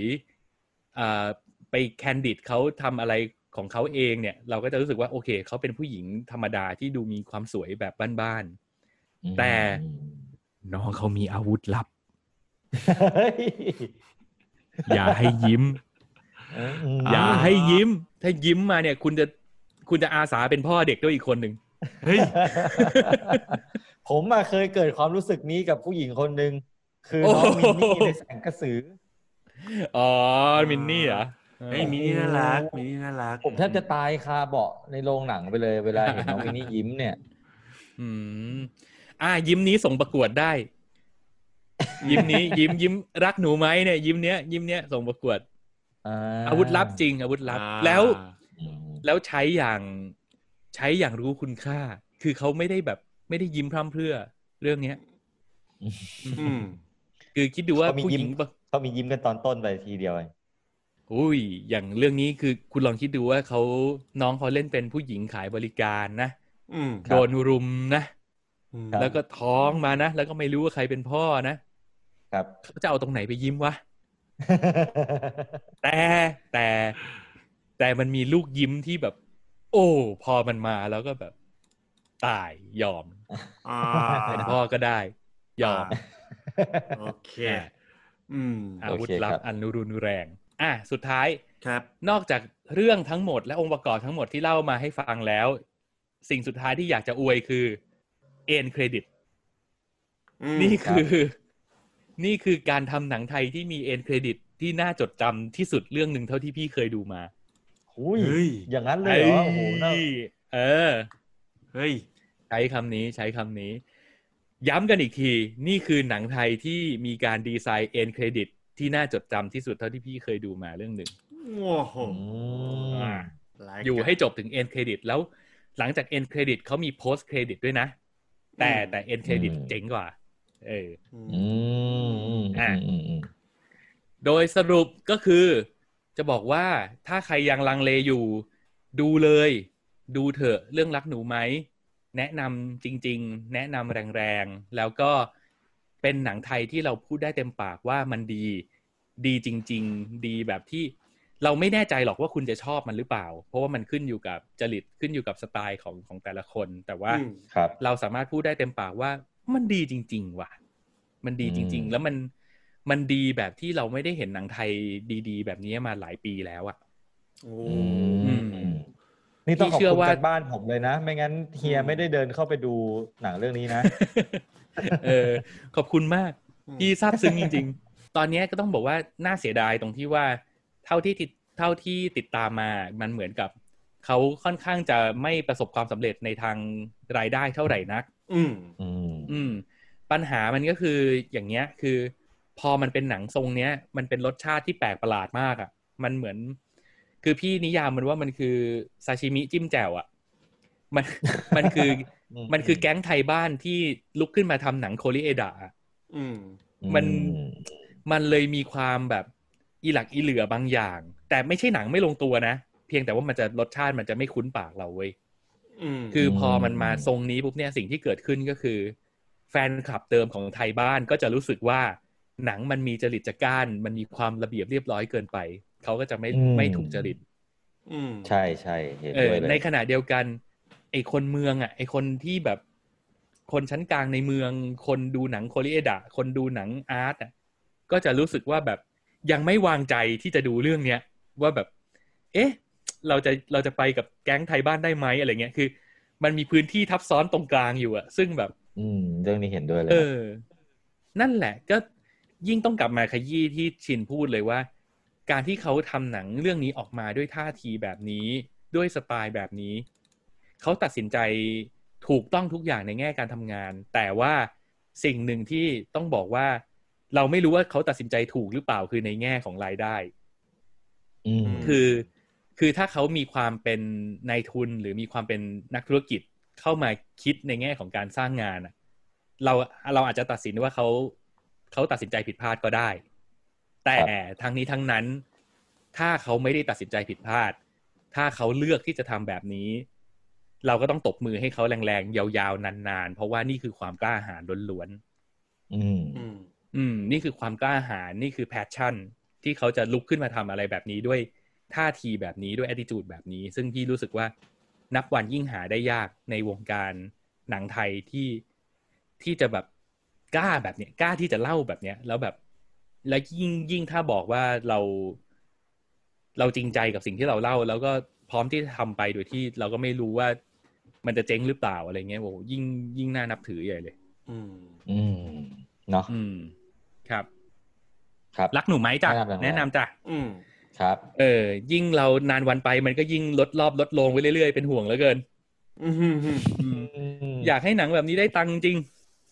ๆอ่าไปแคนดิดเขาทำอะไรของเขาเองเนี่ย เราก็จะรู้สึกว่าโอเคเขาเป็นผู้หญิงธรรมดาที่ดูมีความสวยแบบบ้านๆ แต่น้องเขามีอาวุธลับเฮ้ยอย่าให้ยิ้มมอย่าให้ยิ้ม ถ้ายิ้มมาเนี่ย คุณจะคุณจะอาสาเป็นพ่อเด็กด้วยอีกคนหนึ่งเฮ้ยผมมาเคยเกิดความรู้สึกนี้กับผู้หญิงคนหนึ่งคือโอ้น้องโหมินนี่ในแสงกระสืออ๋อมินนี่เหรอเฮ้ยมินี่น่ารักมินี่น่ารักผมแทบจะตายคาเบาะในโรงหนังไปเลย เวลาเห็นน้องมินนี่ยิ้มเนี่ย อืม อ่า ยิ้มนี้ส่งประกวดได้ ยิ้มนี้ ยิ้มยิ้มรักหนูไหมเนี่ย ยิ้มเนี้ยยิ้มเนี้ยส่งประกวดอาวุธลับจริง อาวุธลับอ่าแล้วอืมแล้วใช้อย่างใช้อย่างรู้คุณค่า คือเขาไม่ได้แบบ ไม่ได้ยิ้มพร่ำเพรื่อ เรื่องเนี้ยอืมคือคิดดูว่าเขามีผู้หยิ้ญิมงปะเขามียิ้มกันตอนต้นไปทีเดียวเองอุ้ย อย่างเรื่องนี้คือคุณลองคิดดูว่าเขาน้องเขาเล่นเป็นผู้หญิงขายบริการนะอืมโดนรุมนะอืม แล้วก็ท้องมานะ แล้วก็ไม่รู้ว่าใครเป็นพ่อนะครับเขาจะเอาตรงไหนไปยิ้มวะแต่แต่แต่มันมีลูกยิ้มที่แบบ โอ้ พอมันมาแล้วก็แบบ ตายยอมอ่าเป็นพ่อก็ได้ ยอม โอเค อืมอาวุธโอเคลัครับบอันรุนแรง อะ สุดท้ายครับ นอกจากเรื่องทั้งหมดและองค์ประกอบทั้งหมดที่เล่ามาให้ฟังแล้ว สิ่งสุดท้ายที่อยากจะอวยคือ end credit อืมนี่คือ นี่คือการทำหนังไทยที่มี end credit ที่น่าจดจำที่สุดเรื่องหนึ่งเท่าที่พี่เคยดูมาหุยเฮ้ยอย่างนั้นเลยเหรอโอ้โหน่าเอ้ยเออ เฮ้ย ใช้คำนี้ใช้คำนี้ ย้ำกันอีกที นี่คือหนังไทยที่มีการ design end credit ที่น่าจดจำที่สุดเท่าที่พี่เคยดูมาเรื่องหนึ่งโอ้โหอืมอ่าหลาอยู่กะให้จบถึงเอ็นเครดิตแล้วหลังจากเอ็นเครดิตเขามีโพส t เครดิตด้วยนะ แต่แต่ end credit เจ๋งกว่า เอออืมอืมอืมอะอืมอืมโดยสรุปก็คือ จะบอกว่าถ้าใครยังลังเลอยู่ ดูเลย ดูเถอะเรื่องรักหนูไหม แนะนำจริง ๆ แนะนำแรงๆ แล้วก็เป็นหนังไทยที่เราพูดได้เต็มปากว่ามันดี ดีจริง ๆ ดีแบบที่ เราไม่แน่ใจหรอกว่าคุณจะชอบมันหรือเปล่า เพราะว่ามันขึ้นอยู่กับจริตขึ้นอยู่กับสไตล์ของของแต่ละคน แต่ว่าอืมครับเราสามารถพูดได้เต็มปากว่ามันดีจริง ๆ ว่ะ มันดีจริงอืมๆแล้วมันมันดีแบบที่เราไม่ได้เห็นหนังไทยดี ๆ แบบนี้มาหลายปีแล้วอะโอ้อืมอืมนี่ต้องขอบพี่เชื่อคุณว่ากันบ้านผมเลยนะ ไม่งั้นเฮียไม่ได้เดินเข้าไปดูหนังเรื่องนี้นะ เออ ขอบคุณมากพี่ซาบซึ้งจริงตอนเนี้ยก็ต้องบอกว่าน่าเสียดายตรงที่ว่าเท่าที่ติดเท่าที่ติดตามมา มันเหมือนกับเขาค่อนข้างจะไม่ประสบความสำเร็จในทางรายได้เท่าไหร่นักอืมอืมอืมปัญหามันก็คืออย่างเงี้ยคือ พอมันเป็นหนังทรงเนี้ย มันเป็นรสชาติที่แปลกประหลาดมากอะ่ะ มันเหมือน คือพี่นิยามมันว่ามันคือซาชิมิจิ้มแจ่วอะ่ะ มันมันคือมันคือแก๊งไทยบ้านที่ลุกขึ้นมาทำหนังโคริเอดะอะอืมมันมันเลยมีความแบบ อีหลักอีเหลือบางอย่าง แต่ไม่ใช่หนังไม่ลงตัวนะ เพียงแต่ว่ามันจะรสชาติมันจะไม่คุ้นปากเราเว้ยอืมคือพอมันมาทรงนี้ปุ๊บเนี่ยสิ่งที่เกิดขึ้นก็คือ แฟนคลับเดิมของไทยบ้านก็จะรู้สึกว่าหนังมันมีจริตจักร้านมันมีความระเบียบเรียบร้อยเกินไป เขาก็จะไม่ไม่ถูกจริตอืมใช่ใช่เห็นเอด้อวยเลยในขณะเดียวกัน ไอคนเมืองอะ ไอคนที่แบบ คนชั้นกลางในเมือง คนดูหนังโคริเอดะคนดูหนังอาร์ตอะก็จะรู้สึกว่าแบบ ยังไม่วางใจที่จะดูเรื่องเนี้ยว่าแบบ เอ๊ะ เราจะเราจะไปกับแก๊งไทยบ้านได้ไหมอะไรเงี้ยคือ มันมีพื้นที่ทับซ้อนตรงกลางอยู่อะซึ่งแบบ อืม เรื่องนี้เห็นด้วยเลยเออ นั่นแหละ ก็ยิ่งต้องกลับมาขยี้ที่ชินพูดเลยว่า การที่เขาทำหนังเรื่องนี้ออกมาด้วยท่าทีแบบนี้ ด้วยสไตล์แบบนี้ เขาตัดสินใจถูกต้องทุกอย่างในแง่การทำงาน แต่ว่าสิ่งหนึ่งที่ต้องบอกว่า เราไม่รู้ว่าเขาตัดสินใจถูกหรือเปล่าคือในแง่ของรายได้อืมคือคือถ้าเขามีความเป็นนายทุนหรือมีความเป็นนักธุรกิจเข้ามาคิดในแง่ของการสร้างงานอะเราเราอาจจะตัดสินว่าเขาเขาตัดสินใจผิดพลาดก็ได้ แต่ทั้งนี้ทั้งนั้น ถ้าเขาไม่ได้ตัดสินใจผิดพลาด ถ้าเขาเลือกที่จะทำแบบนี้ เราก็ต้องตบมือให้เขาแรงๆยาวๆนานๆ เพราะว่านี่คือความกล้าหาญล้วนๆอืม อืมอืม นี่คือความกล้าหาญนี่คือแพชชั่น ที่เขาจะลุกขึ้นมาทำอะไรแบบนี้ด้วยท่าทีแบบนี้ด้วย attitude แบบนี้ ซึ่งพี่รู้สึกว่านับวันยิ่งหาได้ยากในวงการหนังไทยที่ที่จะแบบกล้าแบบเนี้ยกล้าที่จะเล่าแบบเนี้ย แล้วแบบแล้วยิ่งยิ่งถ้าบอกว่าเรา เราจริงใจกับสิ่งที่เราเล่า แล้วก็พร้อมที่จะทำไปโดยที่เราก็ไม่รู้ว่ามันจะเจ๊งหรือเปล่าอะไรเงี้ยโอ้โหยิ่งยิ่งน่านับถือใหญ่เลย อืม อืมเนาะอืม ครับ ครับรักหนูไหมจ้ะแนะนำแนะนำจ้ะอืมครับ เออ ยิ่งเรานานวันไปมันก็ยิ่งลดรอบลดลงไปเรื่อยๆเป็นห่วงเหลือเกินอืมอืมอืมอืมอยากให้หนังแบบนี้ได้ตังค์จริง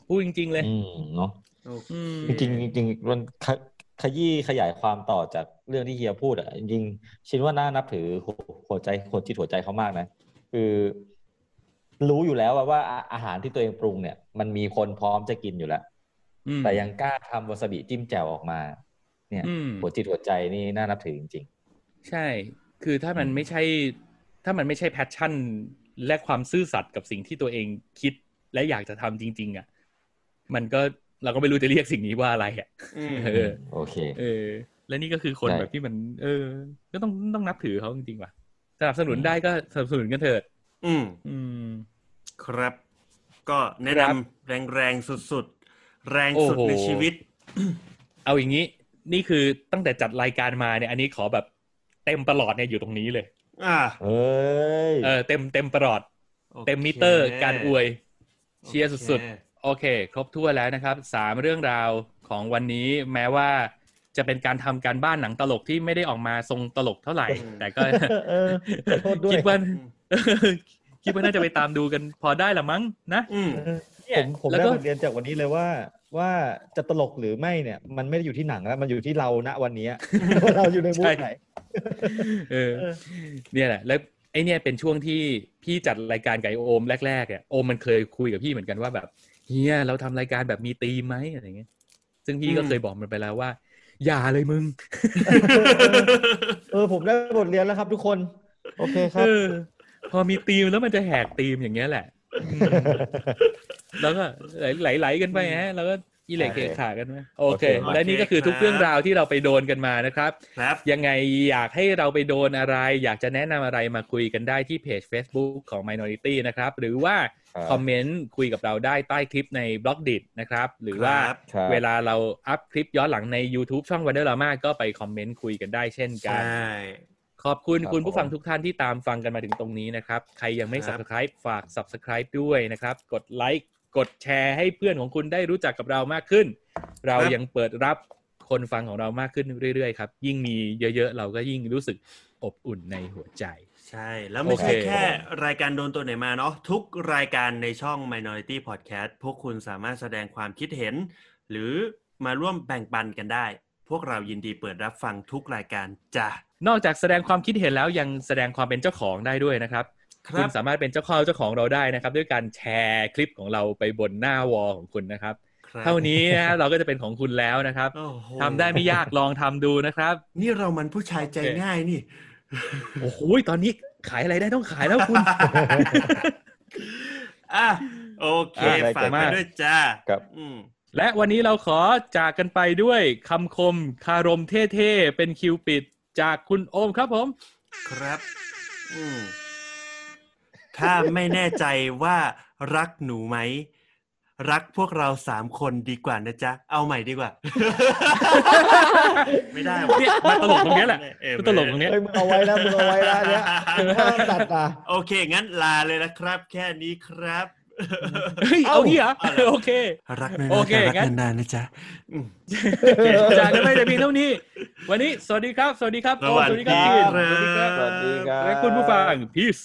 พูดจริง ๆ เลยอืมเนาะโอเคอืมจริงๆจริงๆมันขยขยี้ขยายความต่อจากเรื่องที่เฮียพูดอะจริงๆชินว่าน่านับถือหัวหัวใจหัวจิตหัวใจเขามากนะ คือ รู้อยู่แล้วว่าว่าอาอาหารที่ตัวเองปรุงเนี่ย มันมีคนพร้อมจะกินอยู่แล้วอืม แต่ยังกล้าทำวาซาบิจิ้มแจ่วออกมา เนี่ยอืมหัวจิตหัวใจนี่น่านับถือจริงใช่ คือถ้ามันไม่ใช่ ถ้ามันไม่ใช่ passion และความซื่อสัตย์กับสิ่งที่ตัวเองคิดและอยากจะทำจริง ๆ อะ มันก็เราก็ไม่รู้จะเรียกสิ่งนี้ว่าอะไรอะอืมเออๆโอเค เออ และนี่ก็คือคนใช่แบบที่มัน เออ ก็ต้องต้องนับถือเขาจริงๆว่ะสนับสนุนอืมได้ก็สนับสนุนกันเถิด อืม อืม ครับ ก็แนะครันำบแรงแรงๆสุดๆ แรงสุดโอ้โหในชีวิต เอาอย่างนี้ นี่คือตั้งแต่จัดรายการมาเนี่ย อันนี้ขอแบบเต็มประหลอดเนี่ยอยู่ตรงนี้เลย อ่าเอ้ยเออเต็มเต็มประหลอดโอคเต็มมิเตอร์การอวย เชียร์โอสุดเคๆโอเค ครบถ้วนแล้วนะครับสามเรื่องราวของวันนี้แม้ว่าจะเป็นการทำการบ้านหนังตลกที่ไม่ได้ออกมาทรงตลกเท่าไหร่ แต่ก็เออขอโทษด้วยคิดว่าอืมคิดว่าน่าจะไปตามดูกันพอได้ละมั้งนะอืม ผมผมแล้วได้ก็บทเรียนจากวันนี้เลยว่า ว่าจะตลกหรือไม่เนี่ย มันไม่ได้อยู่ที่หนังแล้ว มันอยู่ที่เราณวันนี้ว่าเราอยู่ในมูดไหนเออเออ เนี่ยแหละแล้วไอเนี่ยเป็นช่วงที่พี่จัดรายการกับไอ้โอมแรกๆอะโอมมันเคยคุยกับพี่เหมือนกันว่าแบบเฮียเราทำรายการแบบมีธีมไหมอะไรเงี้ย ซึ่งพี่ก็อืมเคยบอกมันไปแล้วว่า อย่าเลยมึง เออผมได้บทเรียนแล้วครับทุกคน โอเคครัเอบอพอมีธีมแล้วมันจะแหกธีมอย่างเงี้ยแหละอืม แล้วก็ไหลๆกันไปฮะแล้วก็อีเหล็กโอเคเกขากันไหมโอเคโอเค และนี่ก็คือทุกเรื่องราวที่เราไปโดนกันมานะครับครับ ยังไงอยากให้เราไปโดนอะไร อยากจะแนะนำอะไรมาคุยกันได้ที่เพจ Facebook ของ Minority นะครับ หรือว่าครับคอมเมนต์คุยกับเราได้ใต้คลิปในบล็อกดินะครับ หรือว่าครับครับเวลาเราอัพคลิปย้อนหลังใน YouTube ช่อง Wonder Lama ก็ไปคอมเมนต์คุยกันได้เช่นใชกัน่ ขอบคุณครับคุณผู้ฟังผมทุกท่านที่ตามฟังกันมาถึงตรงนี้นะครับ ใครยังไม่ครับ subscribe ฝาก subscribe ด้วยนะครับ กดไลค์กดแชร์ให้เพื่อนของคุณได้รู้จักกับเรามากขึ้น เรายังเปิดรับคนฟังของเรามากขึ้นเรื่อยๆครับ ยิ่งมีเยอะๆ เราก็ยิ่งรู้สึกอบอุ่นในหัวใจ ใช่ แล้วไม่ใช่โอเคแค่รายการโดนตัวไหนมาเนาะทุกรายการในช่อง Minority Podcast พวกคุณสามารถแสดงความคิดเห็น หรือมาร่วมแบ่งปันกันได้ พวกเรายินดีเปิดรับฟังทุกรายการจ้ะนอกจากแสดงความคิดเห็นแล้วยังแสดงความเป็นเจ้าของได้ด้วยนะครับคคุรัณบสามารถเป็นเจ้าของเจ้าของเราได้นะครับ ด้วยการแชร์คลิปของเราไปบนหน้าวอลของคุณนะครับครับเท่านี้นะเราก็จะเป็นของคุณแล้วนะครับโอ้โหทำได้ไม่ยากลองทำดูนะครับ นี่เรามันผู้ชายใจโอเคง่ายนี่โอ้โหตอนนี้ขายอะไรได้ต้องขายแล้วคุณอะโอเคอะฝากได้ไปครับด้วยจ้าครับอืม และวันนี้เราขอจากกันไปด้วยคำคมคารมเท่ๆ เป็นคิวปิดจากคุณโอมครับผม ครับ อืมถ้าไม่แน่ใจว่ารักหนูไหม รักพวกเราสามคนดีกว่านะจ๊ะ เอาใหม่ดีกว่า ไม่ได้วะเนี่ยมันตลกตรงเนี้ยแหละเออมันตลกตรงเนี้ย เฮ้ยมึงเอาไว้นะมึงเอาไว้นะเนี่ยมึงต้องตัดอะ โอเค งั้นลาเลยนะครับ แค่นี้ครับ เฮ้ยเอางี้เหรอเอาเหรอโอเค รักนานๆโอเคแต่รักงั้นนานๆนะจ๊ะอืมจากกันไปแต่เพียงเท่านี้ วันนี้สวัสดีครับ สวัสดีครับโอมสวัสดีครับจีนสวัสดีครับสวัสดีครับ สวัสดีครับและคุณผู้ฟัง peace